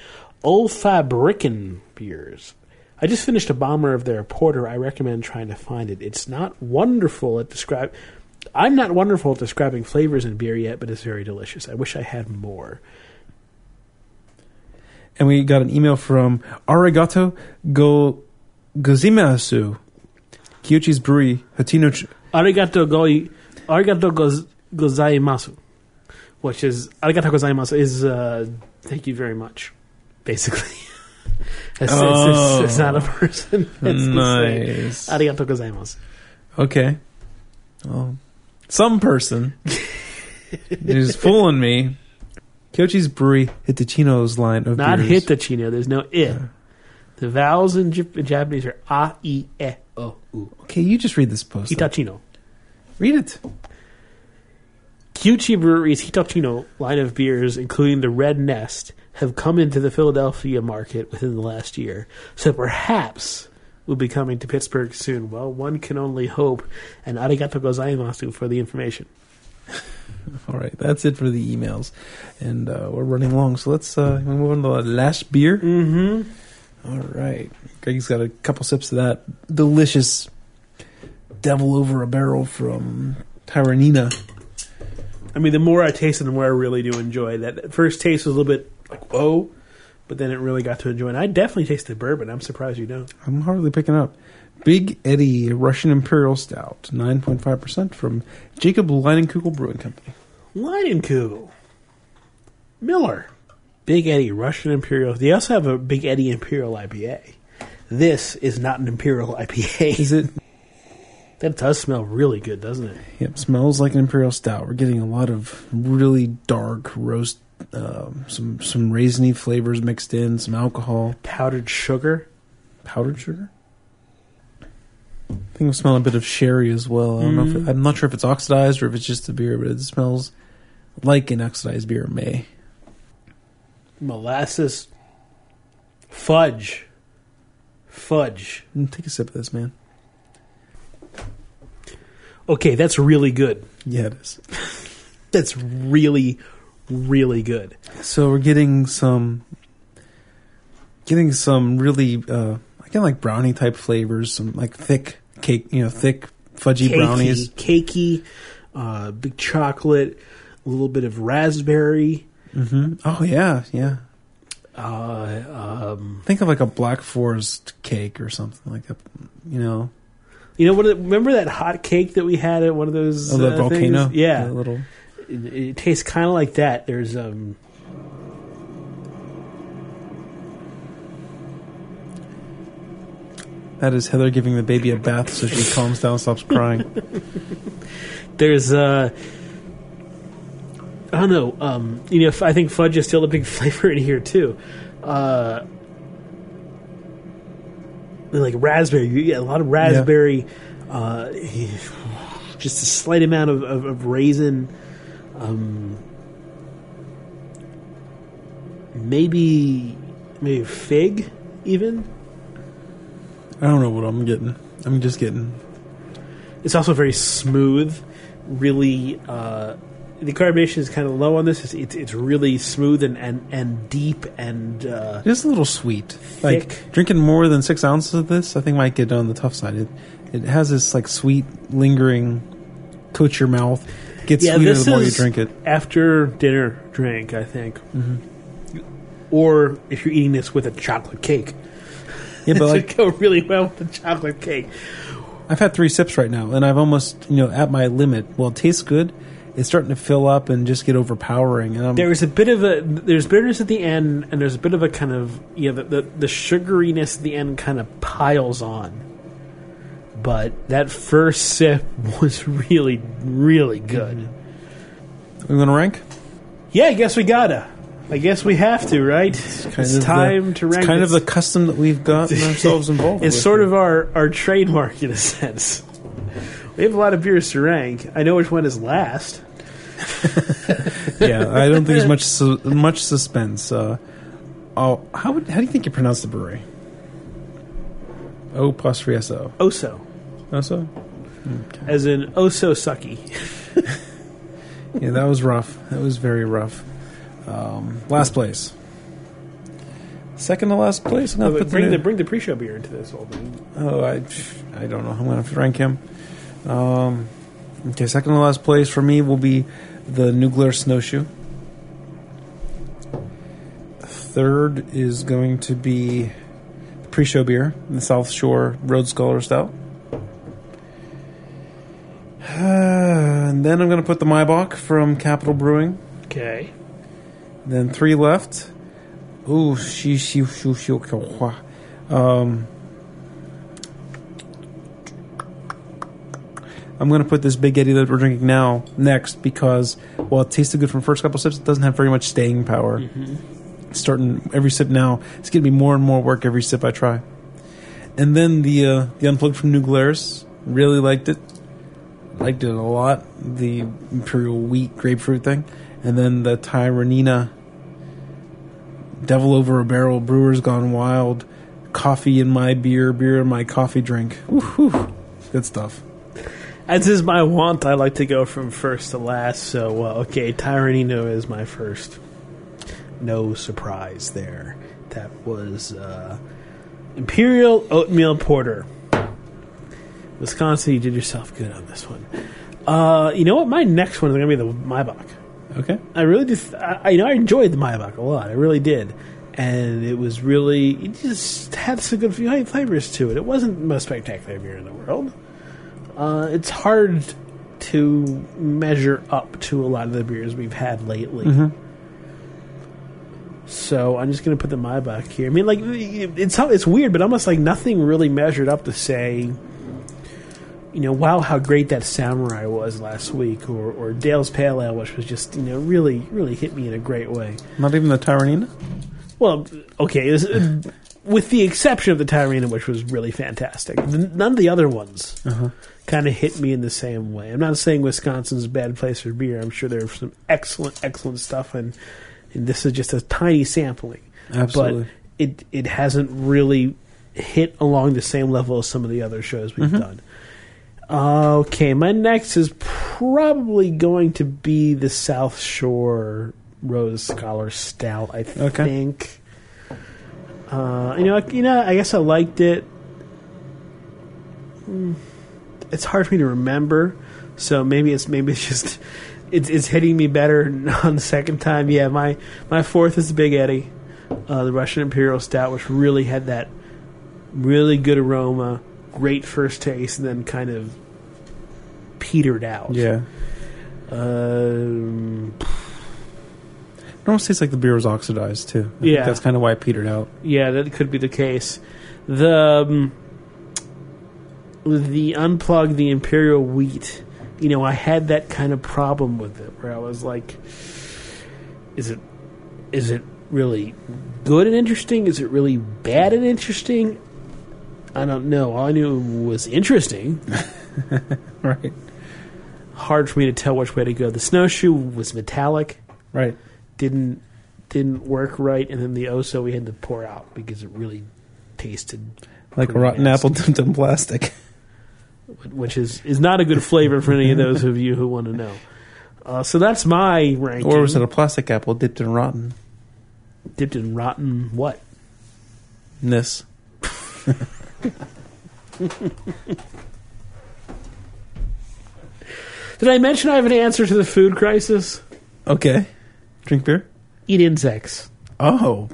Olfabriken beers. I just finished a bomber of their porter. I recommend trying to find it. It's not wonderful at describe. I'm not wonderful at describing flavors in beer yet, but it's very delicious. I wish I had more. and we got an email from Arigato Go Gozimasu, Kyochi's Brewery, Hatino. Arigato goi, arigato goz, gozaimasu, which is arigato gozaimasu is uh, thank you very much, basically. it's, it's- it's- it's not a person. It's nice. Arigato gozaimasu. Okay. Well, some person is fooling me. Kyochi's Brewery, Hitachino's line of Not beers. Hitachino. There's no i. Yeah. The vowels in, Jap- in Japanese are a, i, e, o, u. Okay, you just read this post. Hitachino. Read it. Kiuchi Brewery's Hitachino line of beers, including the Red Nest, have come into the Philadelphia market within the last year. So perhaps will be coming to Pittsburgh soon. Well, one can only hope. And arigato gozaimasu for the information. All right, that's it for the emails, and uh, we're running long. So let's uh, move on to the last beer. Mm-hmm. All right, Greg's got a couple sips of that delicious devil over a barrel from Tyranena. I mean, the more I taste it, the more I really do enjoy that. That First taste was a little bit like, whoa, but then it really got to enjoy it. And I definitely tasted bourbon. I'm surprised you don't. I'm hardly picking up. Big Eddy Russian Imperial Stout, nine point five percent from Jacob Leinenkugel Brewing Company. Leinenkugel. Miller. Big Eddy Russian Imperial. They also have a Big Eddy Imperial IPA. This is not an Imperial IPA. Is it? That does smell really good, doesn't it? Yep, smells like an Imperial Stout. We're getting a lot of really dark roast, um, some some raisiny flavors mixed in, some alcohol. Powdered sugar. powdered sugar. I think I'm smelling a bit of sherry as well. I don't know if Mm. it, I'm not sure if it's oxidized or if it's just a beer, but it smells like an oxidized beer may. Molasses. Fudge. Fudge. Mm, Take a sip of this, man. Okay, that's really good. Yeah, it is. That's really, really good. So we're getting some, getting some really, uh, again, like brownie type flavors. Some like thick cake, you know, thick fudgy brownies. Cakey, uh, big chocolate, a little bit of raspberry. Mm-hmm. Oh yeah, yeah. Uh, um, Think of like a Black Forest cake or something like that. You know, you know what? Remember that hot cake that we had at one of those? oh, the uh, volcano. things? Yeah, The little. it, it tastes kind of like that. There's um, That is Heather giving the baby a bath so she calms down, stops crying. there's uh, I don't know. Um, you know, I think fudge is still a big flavor in here too. Uh, like raspberry, you get a lot of raspberry. Uh, just a slight amount of, of, of raisin. Um, maybe maybe fig even. I don't know what I'm getting. I'm just getting. It's also very smooth. Really, uh, the carbonation is kind of low on this. It's it's, it's really smooth and, and, and deep and uh, Just a little sweet. Like drinking more than six ounces of this, I think might get on the tough side. It it has this like sweet, lingering, coat your mouth. Gets Yeah, sweeter the more you drink it. after dinner drink. I think, or if you're eating this with a chocolate cake, Yeah, but it like would go really well with the chocolate cake. I've had three sips right now, and I've almost you know at my limit. Well, it tastes good. It's starting to fill up and just get overpowering. And I'm, There's a bit of a there's bitterness at the end, and there's a bit of a kind of you know the the, the sugariness at the end kind of piles on. But that first sip was really really good. We're going to rank. Yeah, I guess we gotta. I guess we have to, right? It's, Kind of time the, to rank. It's kind of the custom that we've gotten ourselves involved. It's with sort here. of our, our trademark in a sense. We have a lot of beers to rank. I know which one is last. yeah. I don't think there's much su- much suspense. Uh, oh, how would, how do you think you pronounce the brewery? O apostrophe S O. Oso, Oso. as in Oso sucky. Yeah, that was rough. That was very rough. Um, last place. Second to last place. I'm put bring the bring the pre-show beer into this whole thing. oh, I, I don't know. I'm gonna have to rank him. Um, okay, second to last place for me will be the New Glarus Snowshoe. Third is going to be the pre-show beer, the South Shore Road Scholar Stout. and then I'm going to put the Maibock from Capital Brewing. Okay. Then three left. Ooh, she she she she. Um, I'm gonna put this Big Eddy that we're drinking now next because while it tasted good from the first couple sips, it doesn't have very much staying power. It's starting every sip now. It's gonna be more and more work every sip I try. And then the uh, the unplugged from New Glarus. Really liked it. Liked it a lot. The imperial wheat grapefruit thing, and then the Tyranena Devil Over a Barrel, Brewers Gone Wild, Coffee in My Beer, Beer in My Coffee Drink. Woo-hoo. Good stuff. As is my want, I like to go from first to last. So, uh, okay, Tyranena is my first. No surprise there. That was uh, Imperial Oatmeal Porter. Wisconsin, you did yourself good on this one. Uh, you know what? My next one is going to be the Maibock. Okay. I really just, I, I- you know I enjoyed the Maibock a lot. I really did, and it was really it just had some good flavors to it. It wasn't the most spectacular beer in the world. Uh, it's hard to measure up to a lot of the beers we've had lately. Mm-hmm. So I'm just going to put the Maibock here. I mean, like it's it's weird, but almost like nothing really measured up to say you know, wow, how great that samurai was last week, or, or Dale's Pale Ale, which was just, you know, really, really hit me in a great way. Not even the Tyranena? Well, okay, was, uh, with the exception of the Tyranena, which was really fantastic. None of the other ones uh-huh. Kind of hit me in the same way. I'm not saying Wisconsin's a bad place for beer. I'm sure there's some excellent, excellent stuff, and, and this is just a tiny sampling. Absolutely. But it it hasn't really hit along the same level as some of the other shows we've done. Okay, my next is probably going to be the South Shore Rose Scholar Stout. I Okay. think. Uh, you know, you know. I guess I liked it. Mm, It's hard for me to remember, so maybe it's maybe it's just it's it's hitting me better on the second time. Yeah, my my fourth is the Big Eddy, uh, the Russian Imperial Stout, which really had that really good aroma, great first taste, and then kind of petered out. Yeah. Um, It almost tastes like the beer was oxidized, too. I think Yeah. that's kind of why it petered out. yeah, that could be the case. The um, the unplug the imperial wheat. You know, I had that kind of problem with it, where I was like, "Is it is it really good and interesting? Is it really bad and interesting?" I don't know. All I knew was interesting. Right. Hard for me to tell which way to go. The snowshoe was metallic. Right. didn't didn't work right, and then the oso we had to pour out because it really tasted Like rotten apple dipped in plastic. Which is is not a good flavor for any of those of you who want to know. Uh, so that's my ranking. Or was it a plastic apple dipped in rotten? dipped in rotten what? Ness. Did I mention I have an answer to the food crisis? Okay. Drink beer? Eat insects. Oh.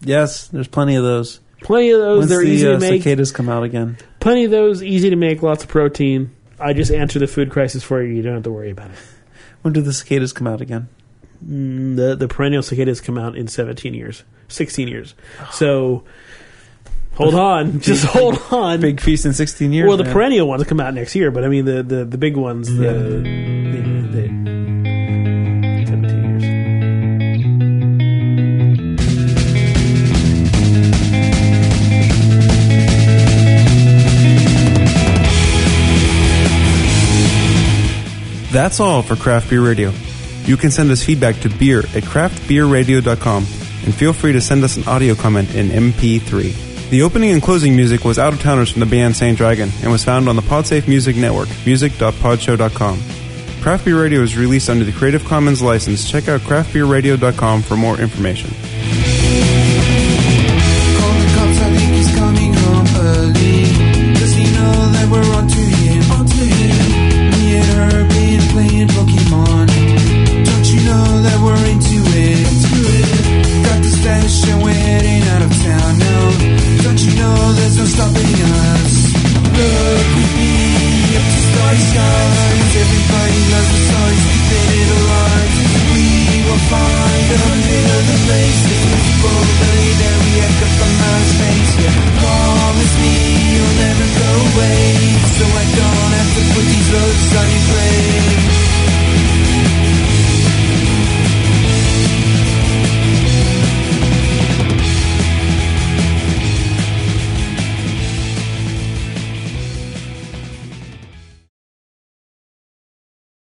Yes, there's plenty of those. Plenty of those. Once They're the easy uh, to make. cicadas come out again. Plenty of those. Easy to make. Lots of protein. I just answer the food crisis for you. You don't have to worry about it. When do the cicadas come out again? Mm, The the perennial cicadas come out in 17 years, 16 years. So hold on, just hold on. Big feast in 16 years. well, the man. perennial ones come out next year, but I mean the the, the big ones. The, Yeah. That's all for Craft Beer Radio. You can send us feedback to beer at craftbeerradio.com and feel free to send us an audio comment in MP3. The opening and closing music was Out of Towners from the band Saint Dragon and was found on the Podsafe Music Network, music.podshow.com. Craft Beer Radio is released under the Creative Commons license. Check out craftbeerradio.com for more information. So I don't have to put these roads on your grave.